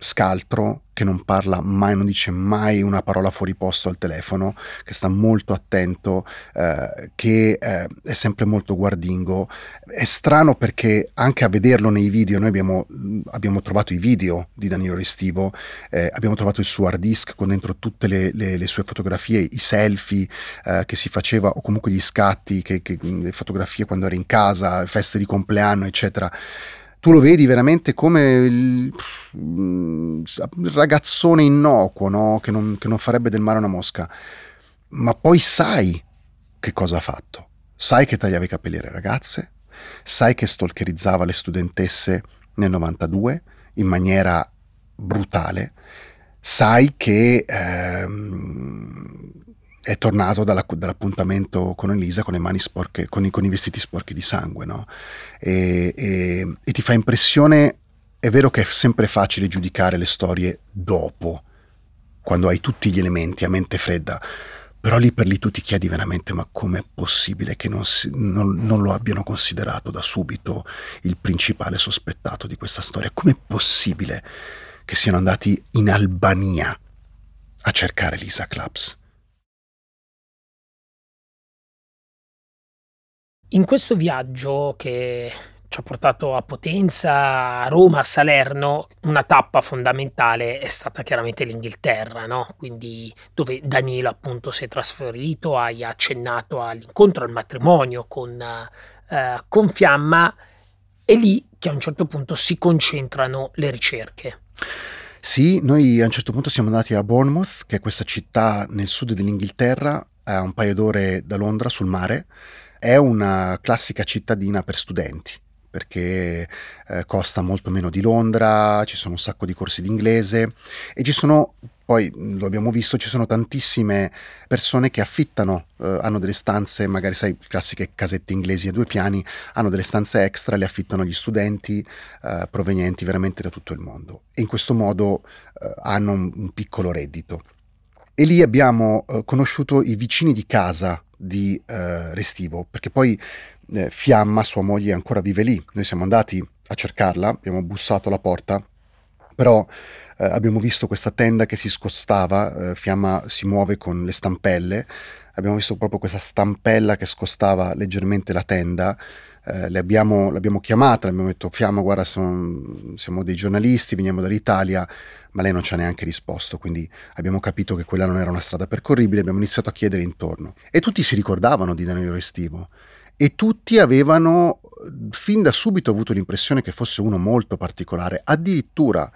scaltro che non parla mai, non dice mai una parola fuori posto al telefono, che sta molto attento, eh, che eh, è sempre molto guardingo. È strano perché anche a vederlo nei video, noi abbiamo, abbiamo trovato i video di Danilo Restivo, eh, abbiamo trovato il suo hard disk con dentro tutte le, le, le sue fotografie, i selfie eh, che si faceva o comunque gli scatti, che, che, le fotografie quando era in casa, feste di compleanno, eccetera tu lo vedi veramente come il, il ragazzone innocuo, no? che, non, che non farebbe del male a una mosca, ma poi sai che cosa ha fatto. Sai che tagliava i capelli alle ragazze, sai che stalkerizzava le studentesse nel 92 in maniera brutale, sai che ehm, è tornato dalla, dall'appuntamento con Elisa con le mani sporche, con i, con i vestiti sporchi di sangue, no? E, e, e, ti fa impressione, è vero che è sempre facile giudicare le storie dopo, quando hai tutti gli elementi a mente fredda, però lì per lì tu ti chiedi veramente ma com'è possibile che non, si, non, non lo abbiano considerato da subito il principale sospettato di questa storia? Com'è possibile che siano andati in Albania a cercare Lisa Claps? In questo viaggio che ci ha portato a Potenza, a Roma, a Salerno, una tappa fondamentale è stata chiaramente l'Inghilterra, no? quindi dove Danilo appunto si è trasferito, hai accennato all'incontro, al matrimonio con, eh, con Fiamma, è lì che a un certo punto si concentrano le ricerche. Sì, noi a un certo punto siamo andati a Bournemouth, che è questa città nel sud dell'Inghilterra, a un paio d'ore da Londra sul mare, è una classica cittadina per studenti perché eh, costa molto meno di Londra, ci sono un sacco di corsi d'inglese e ci sono, poi lo abbiamo visto, ci sono tantissime persone che affittano, eh, hanno delle stanze, magari sai, classiche casette inglesi a due piani, hanno delle stanze extra, le affittano agli studenti eh, provenienti veramente da tutto il mondo e in questo modo eh, hanno un, un, piccolo reddito. E lì abbiamo eh, conosciuto i vicini di casa di eh, Restivo, perché poi eh, Fiamma, sua moglie, ancora vive lì. Noi siamo andati a cercarla, abbiamo bussato alla porta, però eh, abbiamo visto questa tenda che si scostava, eh, Fiamma si muove con le stampelle, abbiamo visto proprio questa stampella che scostava leggermente la tenda. Eh, abbiamo, l'abbiamo chiamata, abbiamo detto Fiamma guarda siamo, siamo dei giornalisti, veniamo dall'Italia, ma lei non ci ha neanche risposto, quindi abbiamo capito che quella non era una strada percorribile, abbiamo iniziato a chiedere intorno. E tutti si ricordavano di Danilo Restivo. E tutti avevano fin da subito avuto l'impressione che fosse uno molto particolare, addirittura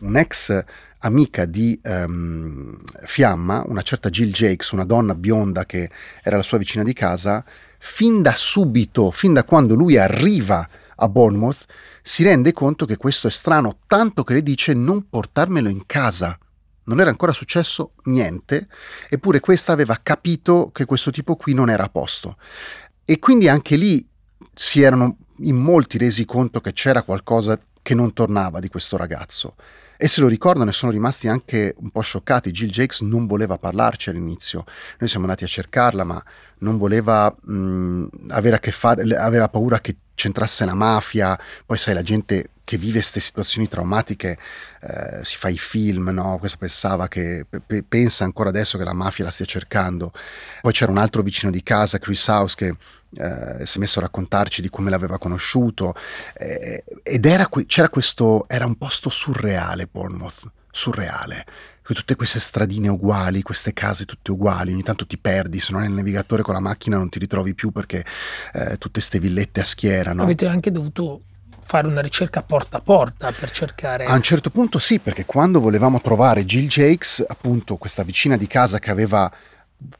un'ex amica di um, Fiamma, una certa Jill Jakes, una donna bionda che era la sua vicina di casa, fin da subito, fin da quando lui arriva a Bournemouth, si rende conto che questo è strano, tanto che le dice non portarmelo in casa. Non era ancora successo niente, eppure questa aveva capito che questo tipo qui non era a posto. E quindi anche lì si erano in molti resi conto che c'era qualcosa che non tornava di questo ragazzo. E se lo ricordano e sono rimasti anche un po' scioccati. Jill Jakes non voleva parlarci all'inizio. Noi siamo andati a cercarla, ma non voleva mh, avere a che fare, aveva paura che c'entrasse la mafia, poi sai la gente che vive queste situazioni traumatiche eh, si fa i film, no? Questo pensava che pe- pensa ancora adesso che la mafia la stia cercando. Poi c'era un altro vicino di casa, Chris House, che eh, si è messo a raccontarci di come l'aveva conosciuto eh, ed era, c'era questo, era un posto surreale Bournemouth, surreale tutte queste stradine uguali, queste case tutte uguali, ogni tanto ti perdi, se non hai il navigatore con la macchina non ti ritrovi più perché eh, tutte ste villette a schiera. No? Avete anche dovuto fare una ricerca porta a porta per cercare... A un certo punto sì, perché quando volevamo trovare Jill Jakes, appunto questa vicina di casa che aveva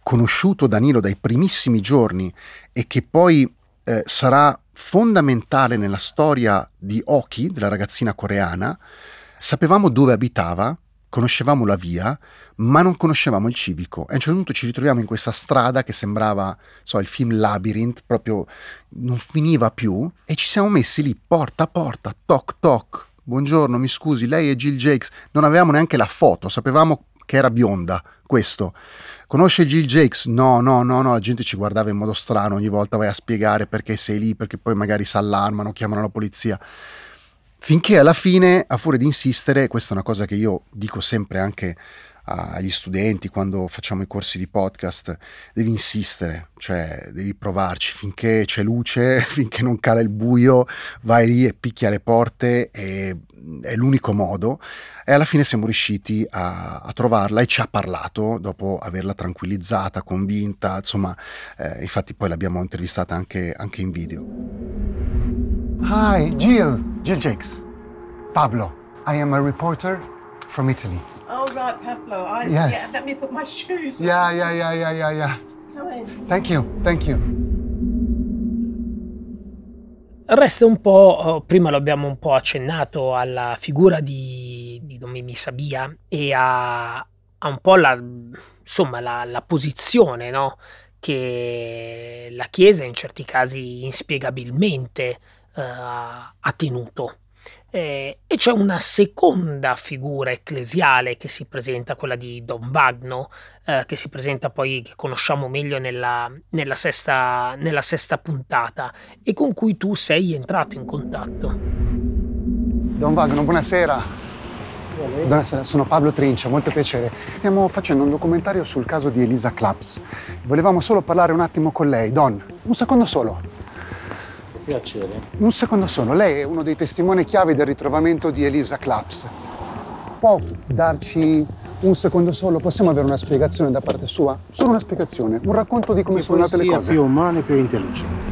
conosciuto Danilo dai primissimi giorni e che poi eh, sarà fondamentale nella storia di Oki, della ragazzina coreana, sapevamo dove abitava, conoscevamo la via, ma non conoscevamo il civico. E a un certo punto ci ritroviamo in questa strada che sembrava, so, il film Labyrinth, proprio non finiva più, e ci siamo messi lì porta a porta, toc toc. Buongiorno, mi scusi, lei è Jill Jakes. Non avevamo neanche la foto, sapevamo che era bionda, questo. Conosce Jill Jakes? No, no, no, no, la gente ci guardava in modo strano, ogni volta vai a spiegare perché sei lì, perché poi magari si allarmano, chiamano la polizia. Finché alla fine, a furia di insistere, questa è una cosa che io dico sempre anche agli studenti quando facciamo i corsi di podcast, devi insistere, cioè devi provarci finché c'è luce, [laughs] finché non cala il buio, vai lì e picchia le porte, e, è l'unico modo. E alla fine siamo riusciti a, a, trovarla e ci ha parlato dopo averla tranquillizzata, convinta, insomma, eh, infatti poi l'abbiamo intervistata anche, anche in video. Hi, Jill, Jill Jakes. Pablo, I am a reporter from Italy. Oh, right, Pablo. I, Yes. Yeah, let me put my shoes on. Yeah, yeah, yeah, yeah, yeah, yeah. Come in. Thank you, thank you. Resta un po', eh, prima lo abbiamo un po' accennato, alla figura di, di Domini Sabia e a, a un po' la, insomma, la, la posizione no? che la Chiesa in certi casi inspiegabilmente eh, ha tenuto. Eh, e c'è una seconda figura ecclesiale che si presenta, quella di Don Vagno, eh, che si presenta poi, che conosciamo meglio nella, nella, sesta, nella sesta puntata e con cui tu sei entrato in contatto. Don Vagno, buonasera. Buonasera, sono Pablo Trincia, molto piacere. Stiamo facendo un documentario sul caso di Elisa Claps. Volevamo solo parlare un attimo con lei. Don, un secondo solo. Piacere. Un secondo solo. Lei è uno dei testimoni chiave del ritrovamento di Elisa Claps. Può darci un secondo solo? Possiamo avere una spiegazione da parte sua? Solo una spiegazione, un racconto di come Che sono andate le cose. più umano e più intelligente.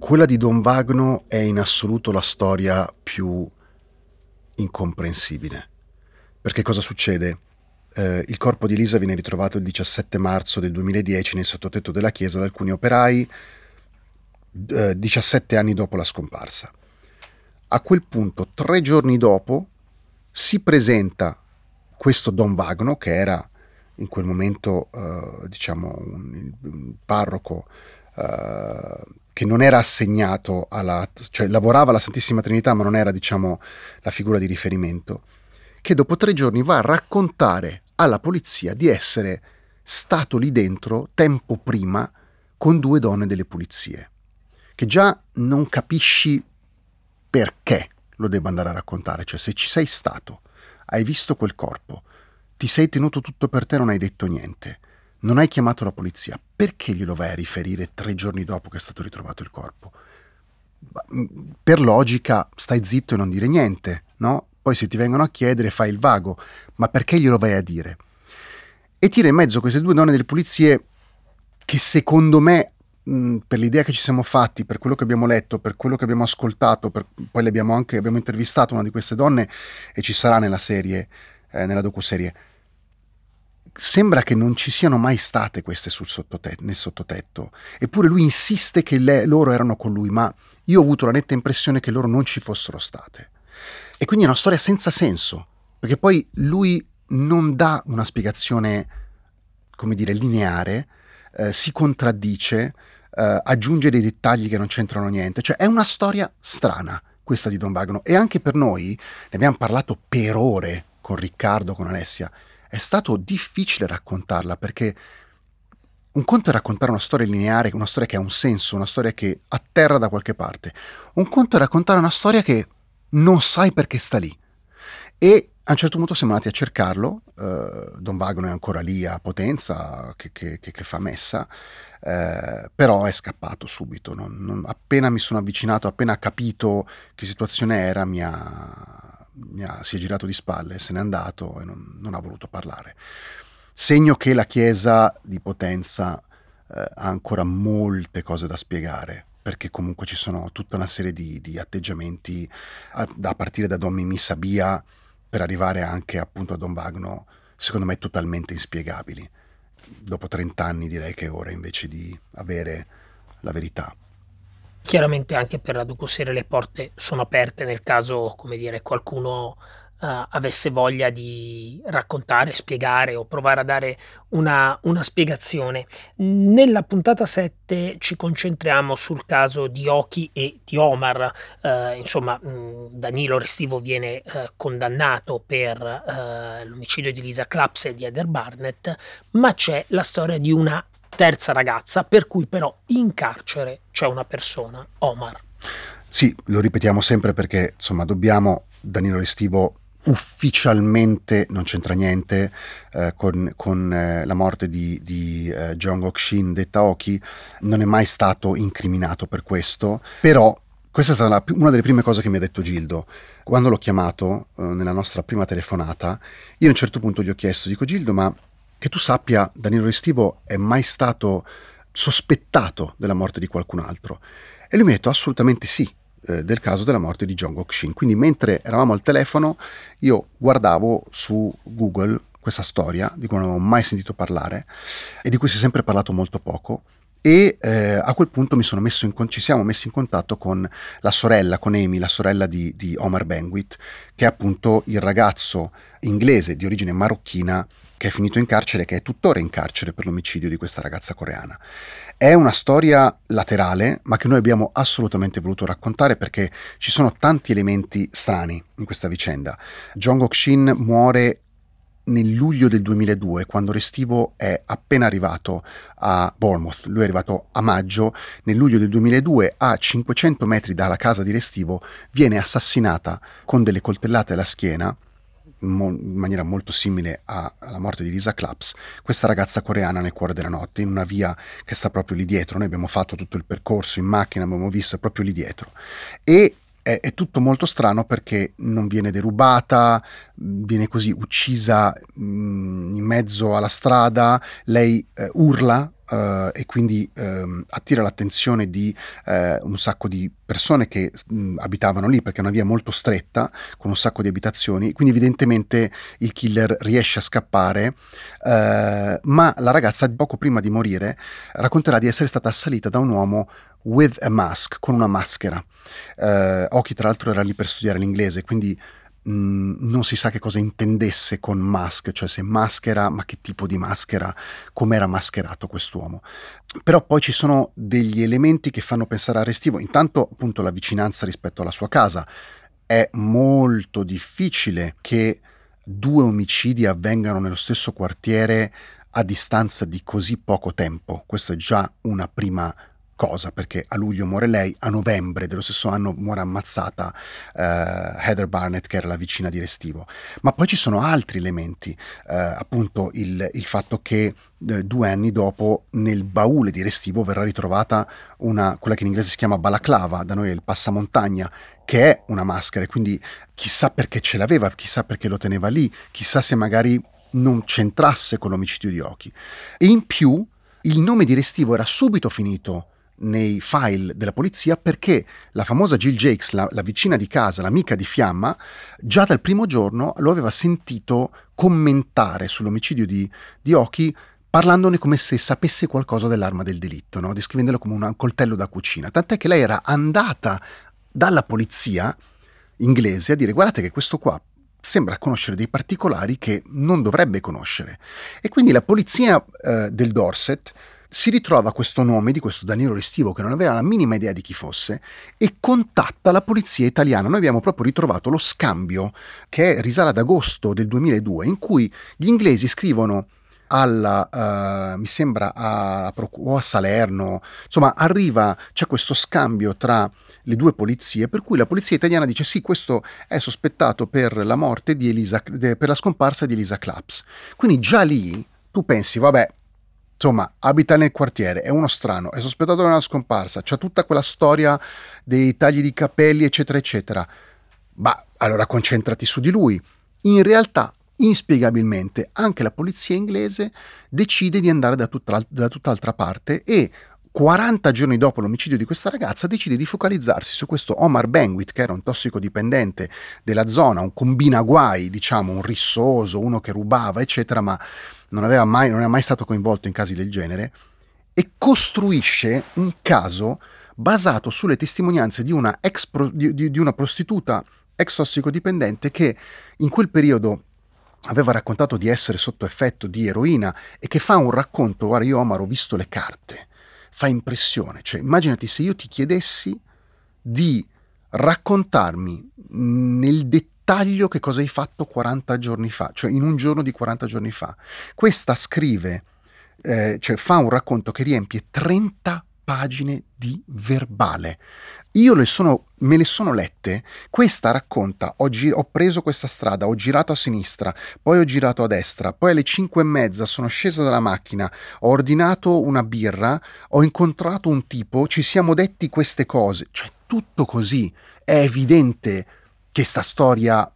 Quella di Don Vagno è in assoluto la storia più incomprensibile. Perché cosa succede? Eh, il corpo di Elisa viene ritrovato il 17 marzo del 2010 nel sottotetto della chiesa da alcuni operai, eh, 17 anni dopo la scomparsa. A quel punto, tre giorni dopo, si presenta questo Don Vagno, che era in quel momento, eh, diciamo, un, un parroco eh, che non era assegnato alla, cioè lavorava alla Santissima Trinità, ma non era, diciamo, la figura di riferimento, che dopo tre giorni va a raccontare alla polizia di essere stato lì dentro tempo prima con due donne delle pulizie, che già non capisci perché lo debba andare a raccontare, cioè se ci sei stato, hai visto quel corpo, ti sei tenuto tutto per te, non hai detto niente, non hai chiamato la polizia, perché glielo vai a riferire tre giorni dopo che è stato ritrovato il corpo? Per logica stai zitto e non dire niente, no? Poi se ti vengono a chiedere fai il vago, ma perché glielo vai a dire? E tira in mezzo queste due donne delle pulizie che secondo me, mh, per l'idea che ci siamo fatti, per quello che abbiamo letto, per quello che abbiamo ascoltato, per- poi le abbiamo anche abbiamo intervistato una di queste donne e ci sarà nella serie, eh, nella docuserie. Sembra che non ci siano mai state queste sul sottotetto, nel sottotetto, eppure lui insiste che le- loro erano con lui, ma io ho avuto la netta impressione che loro non ci fossero state. E quindi è una storia senza senso, perché poi lui non dà una spiegazione, come dire, lineare, eh, si contraddice, eh, aggiunge dei dettagli che non c'entrano niente, cioè è una storia strana questa di Don Vagno e anche per noi, ne abbiamo parlato per ore con Riccardo, con Alessia, è stato difficile raccontarla perché un conto è raccontare una storia lineare, una storia che ha un senso, una storia che atterra da qualche parte. Un conto è raccontare una storia che non sai perché sta lì. E a un certo punto siamo andati a cercarlo, eh, Don Vagno è ancora lì a Potenza, che, che- che- che fa messa, eh, però è scappato subito. non- non- appena mi sono avvicinato, appena ha capito che situazione era, mi ha, ha, si è girato di spalle, se n'è andato e non, non ha voluto parlare. Segno che la Chiesa di Potenza eh, ha ancora molte cose da spiegare, perché comunque ci sono tutta una serie di, di atteggiamenti a, a, partire da Don Mimì Sabia per arrivare anche appunto a Don Vagno, secondo me totalmente inspiegabili. Dopo 30 anni direi che è ora invece di avere la verità. Chiaramente anche per la docuserie le porte sono aperte nel caso, come dire, qualcuno uh, avesse voglia di raccontare, spiegare o provare a dare una, una, spiegazione. Nella puntata 7 ci concentriamo sul caso di Oki e di Omar. Uh, insomma, mh, Danilo Restivo viene uh, condannato per l'omicidio di Lisa Claps e di Heather Barnett, ma c'è la storia di una terza ragazza, per cui però in carcere c'è una persona, Omar. Sì, lo ripetiamo sempre perché insomma dobbiamo Danilo Restivo ufficialmente non c'entra niente eh, con, con eh, la morte di, di eh, Jong-ok detta Oki, non è mai stato incriminato per questo, però questa è stata la, una delle prime cose che mi ha detto Gildo. Quando l'ho chiamato eh, nella nostra prima telefonata, io a un certo punto gli ho chiesto, dico Gildo, ma che tu sappia, Danilo Restivo è mai stato sospettato della morte di qualcun altro? E lui mi ha detto assolutamente sì, eh, del caso della morte di Jong-ok Shin. Quindi mentre eravamo al telefono io guardavo su Google questa storia di cui non avevo mai sentito parlare e di cui si è sempre parlato molto poco e eh, a quel punto in, ci siamo messi in contatto con la sorella, con Amy, la sorella di, di Omar Benguit, che è appunto il ragazzo inglese di origine marocchina che è finito in carcere che è tuttora in carcere per l'omicidio di questa ragazza coreana. È una storia laterale, ma che noi abbiamo assolutamente voluto raccontare perché ci sono tanti elementi strani in questa vicenda. Jong-ok Shin muore nel luglio del 2002, quando Restivo è appena arrivato a Bournemouth. Lui è arrivato a maggio, nel luglio del 2002, a 500 metri dalla casa di Restivo, viene assassinata con delle coltellate alla schiena in maniera molto simile a, alla morte di Lisa Claps, questa ragazza coreana nel cuore della notte, in una via che sta proprio lì dietro. Noi abbiamo fatto tutto il percorso in macchina, abbiamo visto, proprio lì dietro. E è, è tutto molto strano perché non viene derubata, viene così uccisa mh, in mezzo alla strada, lei eh, urla Uh, e quindi uh, attira l'attenzione di uh, un sacco di persone che mh, abitavano lì perché è una via molto stretta con un sacco di abitazioni quindi evidentemente il killer riesce a scappare eh, ma la ragazza poco prima di morire racconterà di essere stata assalita da un uomo with a mask con una maschera Oki tra l'altro era lì per studiare l'inglese quindi Mm, non si sa che cosa intendesse con mask, cioè se maschera, ma che tipo di maschera, come era mascherato quest'uomo. Però poi ci sono degli elementi che fanno pensare a Restivo, intanto appunto la vicinanza rispetto alla sua casa. È molto difficile che due omicidi avvengano nello stesso quartiere a distanza di così poco tempo. Questo è già una prima cosa perché a luglio muore lei, a novembre dello stesso anno muore ammazzata uh, Heather Barnett che era la vicina di Restivo. Ma poi ci sono altri elementi, uh, appunto il, il, fatto che uh, due anni dopo nel baule di Restivo verrà ritrovata una, quella che in inglese si chiama balaclava, da noi è il passamontagna, che è una maschera e quindi chissà perché ce l'aveva, chissà perché lo teneva lì, chissà se magari non c'entrasse con l'omicidio di Oki. E in più il nome di Restivo era subito finito nei file della polizia perché la famosa Jill Jakes, la, la, vicina di casa, l'amica di Fiamma, già dal primo giorno lo aveva sentito commentare sull'omicidio di, di Oki parlandone come se sapesse qualcosa dell'arma del delitto, no? descrivendolo come un coltello da cucina. Tant'è che lei era andata dalla polizia inglese a dire guardate che questo qua sembra conoscere dei particolari che non dovrebbe conoscere. E quindi la polizia eh, del Dorset si ritrova questo nome di questo Danilo Restivo che non aveva la minima idea di chi fosse e contatta la polizia italiana. Noi abbiamo proprio ritrovato lo scambio che risale ad agosto del 2002 in cui gli inglesi scrivono alla, uh, mi sembra a, o a Salerno, insomma arriva, c'è questo scambio tra le due polizie per cui la polizia italiana dice sì questo è sospettato per la morte di Elisa, per la scomparsa di Elisa Claps. Quindi già lì tu pensi vabbè Insomma, abita nel quartiere, è uno strano, è sospettato di una scomparsa, c'è tutta quella storia dei tagli di capelli, eccetera, eccetera. Ma allora concentrati su di lui. In realtà, inspiegabilmente, anche la polizia inglese decide di andare da, tutta, da tutt'altra parte e 40 giorni dopo l'omicidio di questa ragazza decide di focalizzarsi su questo Omar Benguit, che era un tossicodipendente della zona, un combinaguai, diciamo, un rissoso, uno che rubava, eccetera, ma non, aveva mai, non era mai stato coinvolto in casi del genere, e costruisce un caso basato sulle testimonianze di una, ex pro, di, di, di una prostituta ex tossicodipendente che in quel periodo aveva raccontato di essere sotto effetto di eroina e che fa un racconto, guarda io Omar ho visto le carte, fa impressione, cioè immaginati se io ti chiedessi di raccontarmi nel dettaglio che cosa hai fatto 40 giorni fa, cioè in un giorno di 40 giorni fa. Questa scrive eh, cioè fa un racconto che riempie 30 pagine di verbale. Io le sono, me le sono lette, questa racconta, ho, gi- ho, preso questa strada, ho girato a sinistra, poi ho girato a destra, poi alle 5 e mezza sono scesa dalla macchina, ho ordinato una birra, ho incontrato un tipo, ci siamo detti queste cose, cioè tutto così, è evidente che sta storia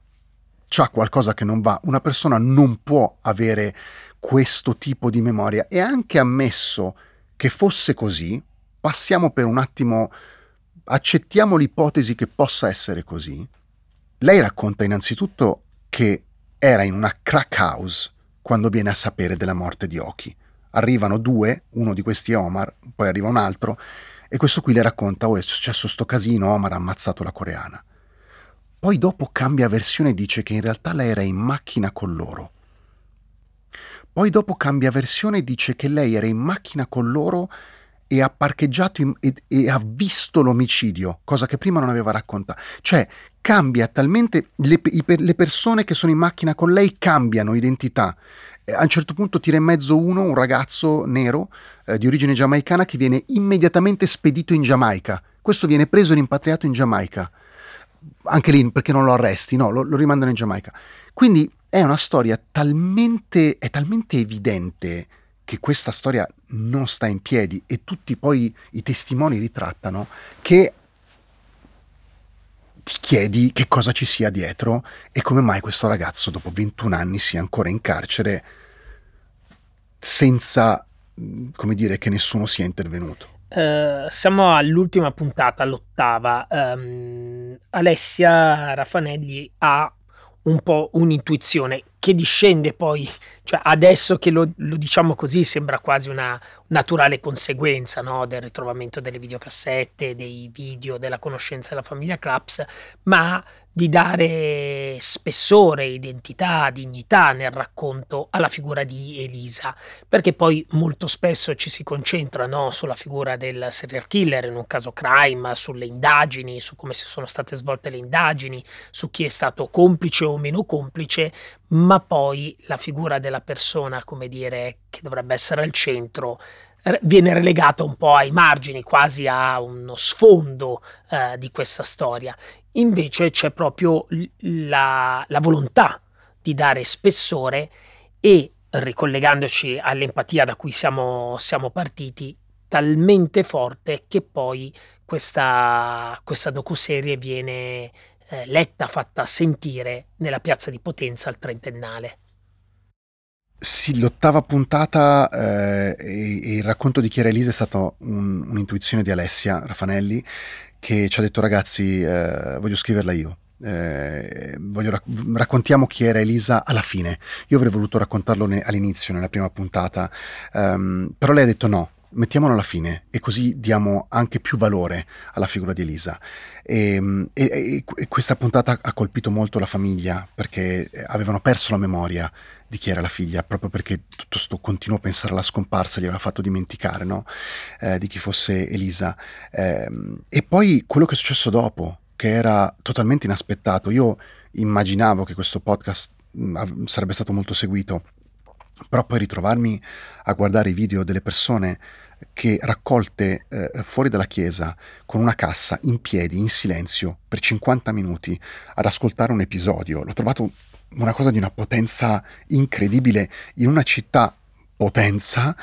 c'ha qualcosa che non va, una persona non può avere questo tipo di memoria. E anche ammesso che fosse così, passiamo per un attimo, accettiamo l'ipotesi che possa essere così, lei racconta innanzitutto che era in una crack house quando viene a sapere della morte di Oki. Arrivano due, uno di questi è Omar, poi arriva un altro, e questo qui le racconta, oh è successo sto casino, Omar ha ammazzato la coreana. Poi dopo cambia versione e dice che in realtà lei era in macchina con loro poi dopo cambia versione e dice che lei era in macchina con loro e ha parcheggiato in, e, e, ha visto l'omicidio, cosa che prima non aveva raccontato. Cioè, cambia talmente, le, le persone che sono in macchina con lei cambiano identità. A un certo punto tira in mezzo uno, un ragazzo nero eh, di origine giamaicana che viene immediatamente spedito in Giamaica. Questo viene preso e rimpatriato in Giamaica. Anche lì perché non lo arresti, no, lo, lo rimandano in Giamaica. Quindi è una storia talmente, è talmente evidente che questa storia non sta in piedi e tutti poi i testimoni ritrattano che ti chiedi che cosa ci sia dietro e come mai questo ragazzo dopo 21 anni sia ancora in carcere senza, come dire, che nessuno sia intervenuto. Uh, siamo all'ultima puntata, l'ottava. Um, Alessia Raffanelli ha un po' un'intuizione che discende poi, cioè adesso che lo, lo diciamo così sembra quasi una naturale conseguenza no? del ritrovamento delle videocassette, dei video, della conoscenza della famiglia Claps, ma di dare spessore, identità, dignità nel racconto alla figura di Elisa, perché poi molto spesso ci si concentra no, sulla figura del serial killer, in un caso crime, sulle indagini, su come si sono state svolte le indagini, su chi è stato complice o meno complice, ma poi la figura della persona, come dire, che dovrebbe essere al centro, viene relegata un po' ai margini, quasi a uno sfondo eh, di questa storia. Invece c'è proprio la, la volontà di dare spessore e, ricollegandoci all'empatia da cui siamo, siamo partiti, talmente forte che poi questa, questa docuserie viene eh, letta, fatta sentire nella piazza di Potenza al trentennale. Sì, l'ottava puntata eh, e, e, il racconto di Chiara Elisa è stata un, un'intuizione di Alessia Raffanelli che ci ha detto ragazzi eh, voglio scriverla io. Eh, voglio rac- raccontiamo chi era Elisa alla fine. Io avrei voluto raccontarlo ne- all'inizio, nella prima puntata, um, però lei ha detto no, mettiamolo alla fine e così diamo anche più valore alla figura di Elisa. E, e, e, questa puntata ha colpito molto la famiglia perché avevano perso la memoria di chi era la figlia, proprio perché tutto questo continuo a pensare alla scomparsa gli aveva fatto dimenticare no? eh, di chi fosse Elisa. Eh, e poi quello che è successo dopo, che era totalmente inaspettato. Io immaginavo che questo podcast mh, sarebbe stato molto seguito, però poi ritrovarmi a guardare i video delle persone che raccolte eh, fuori dalla chiesa con una cassa in piedi, in silenzio, per 50 minuti ad ascoltare un episodio, l'ho trovato una cosa di una potenza incredibile in una città potenza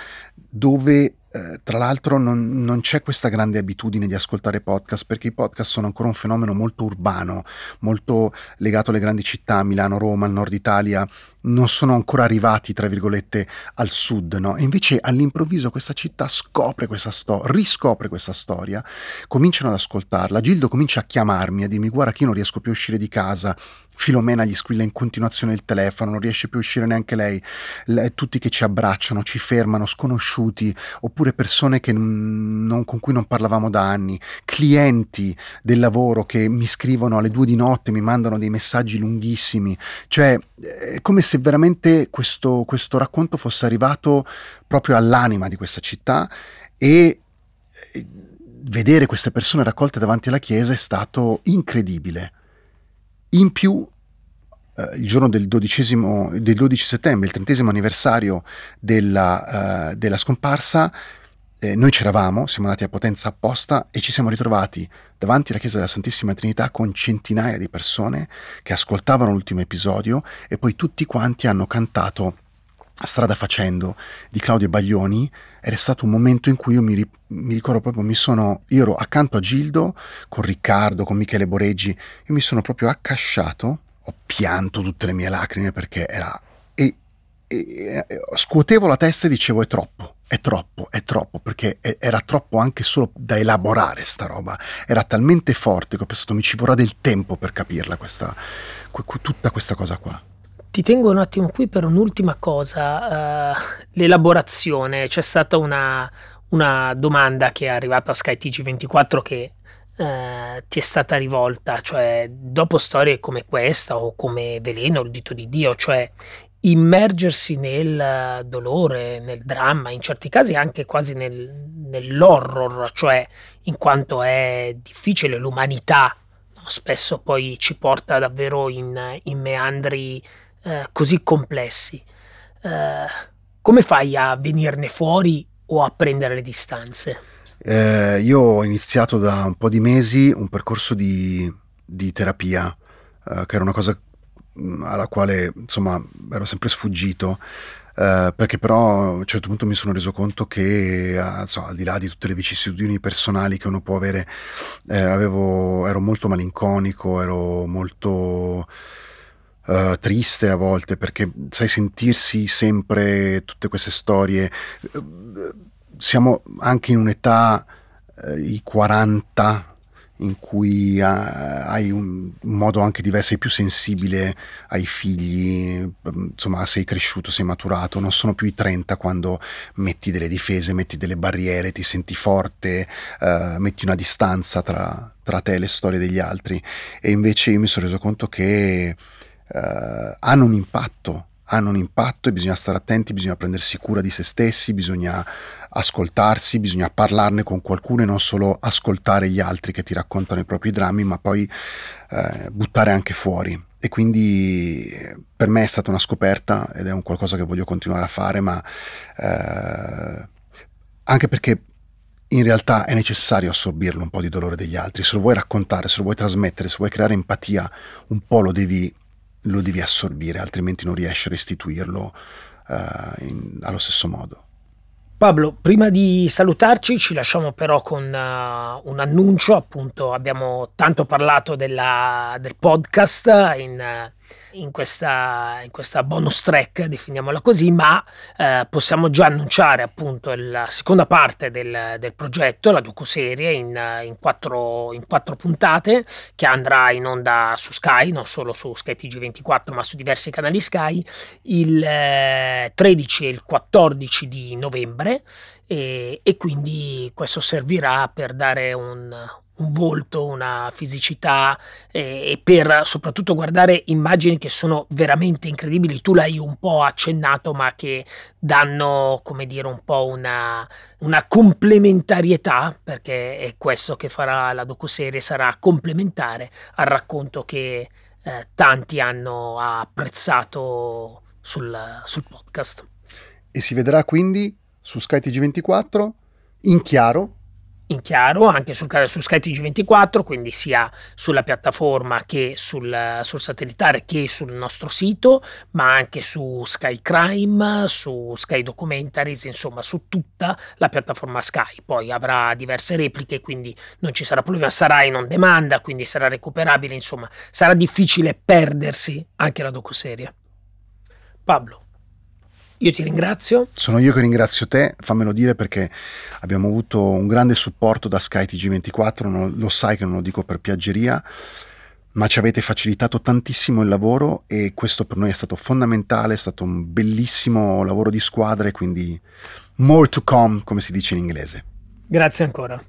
dove eh, tra l'altro non, non, c'è questa grande abitudine di ascoltare podcast perché i podcast sono ancora un fenomeno molto urbano, molto legato alle grandi città, Milano, Roma, il nord Italia, non sono ancora arrivati, tra virgolette, al sud, no? E invece all'improvviso questa città scopre questa storia, riscopre questa storia, cominciano ad ascoltarla, Gildo comincia a chiamarmi, a dirmi guarda che io non riesco più a uscire di casa, Filomena gli squilla in continuazione il telefono, non riesce più a uscire neanche lei, Le, tutti che ci abbracciano, ci fermano, sconosciuti, oppure persone non, con cui non parlavamo da anni, clienti del lavoro che mi scrivono alle due di notte, mi mandano dei messaggi lunghissimi, cioè è come se veramente questo, questo racconto fosse arrivato proprio all'anima di questa città e vedere queste persone raccolte davanti alla chiesa è stato incredibile. In più, eh, il giorno del, del 12 settembre, il trentesimo anniversario della, eh, della scomparsa, eh, noi c'eravamo, siamo andati a Potenza apposta e ci siamo ritrovati davanti alla chiesa della Santissima Trinità con centinaia di persone che ascoltavano l'ultimo episodio e poi tutti quanti hanno cantato Strada facendo di Claudio Baglioni ed è stato un momento in cui io mi, mi, ricordo proprio, mi sono, io ero accanto a Gildo con Riccardo, con Michele Boreggi, io mi sono proprio accasciato, ho pianto tutte le mie lacrime perché era... E, e, e scuotevo la testa e dicevo è troppo, è troppo, è troppo, perché era troppo anche solo da elaborare sta roba, era talmente forte che ho pensato mi ci vorrà del tempo per capirla questa, tutta questa cosa qua. Ti tengo un attimo qui per un'ultima cosa, uh, l'elaborazione. C'è stata una, una, domanda che è arrivata a SkyTG24 che uh, ti è stata rivolta, cioè dopo storie come questa o come Veleno, il dito di Dio, cioè immergersi nel dolore, nel dramma, in certi casi anche quasi nel, nell'horror, cioè in quanto è difficile l'umanità, spesso poi ci porta davvero in, in meandri eh, così complessi, eh, come fai a venirne fuori o a prendere le distanze? Eh, io ho iniziato da un po' di mesi un percorso di, di terapia, eh, che era una cosa alla quale insomma ero sempre sfuggito. Uh, perché però a un certo punto mi sono reso conto che uh, so, al di là di tutte le vicissitudini personali che uno può avere, eh, avevo, ero molto malinconico, ero molto uh, triste a volte perché sai sentirsi sempre tutte queste storie. Siamo anche in un'età, i 40, in cui uh, hai un, modo anche diverso, sei più sensibile ai figli, insomma sei cresciuto, sei maturato, non sono più i 30 quando metti delle difese, metti delle barriere, ti senti forte, uh, metti una distanza tra, tra, te e le storie degli altri. E invece io mi sono reso conto che eh, hanno un impatto, hanno un impatto e bisogna stare attenti, bisogna prendersi cura di se stessi, bisogna ascoltarsi, bisogna parlarne con qualcuno e non solo ascoltare gli altri che ti raccontano i propri drammi, ma poi eh, buttare anche fuori. E quindi per me è stata una scoperta ed è un qualcosa che voglio continuare a fare, ma eh, anche perché in realtà è necessario assorbirlo un po' di dolore degli altri. Se lo vuoi raccontare, se lo vuoi trasmettere, se vuoi creare empatia, un po' lo devi lo devi assorbire, altrimenti non riesci a restituirlo uh, in, allo stesso modo. Pablo, prima di salutarci ci lasciamo però con uh, un annuncio, appunto abbiamo tanto parlato della, del podcast in, uh, in questa, in questa bonus track, definiamola così, ma eh, possiamo già annunciare appunto la seconda parte del, del progetto, la docuserie in, in, quattro, in quattro puntate che andrà in onda su Sky, non solo su Sky TG24 ma su diversi canali Sky, il eh, 13 e il 14 di novembre e, e quindi questo servirà per dare un, un volto, una fisicità eh, e per soprattutto guardare immagini che sono veramente incredibili. Tu l'hai un po' accennato, ma che danno, come dire, un po' una, una complementarietà, perché è questo che farà la docuserie, sarà complementare al racconto che eh, tanti hanno apprezzato sul, sul podcast. E si vedrà quindi su Sky TG24 in chiaro in chiaro anche sul, su Sky TG24, quindi sia sulla piattaforma che sul, sul, satellitare che sul nostro sito, ma anche su Sky Crime, su Sky Documentaries, insomma su tutta la piattaforma Sky. Poi avrà diverse repliche, quindi non ci sarà problema, sarà in on demand, quindi sarà recuperabile, insomma sarà difficile perdersi anche la docuserie. Pablo. Io ti ringrazio. Sono io che ringrazio te, fammelo dire perché abbiamo avuto un grande supporto da Sky TG24, non, lo sai che non lo dico per piaggeria, ma ci avete facilitato tantissimo il lavoro e questo per noi è stato fondamentale, è stato un bellissimo lavoro di squadra e quindi more to come, come si dice in inglese. Grazie ancora.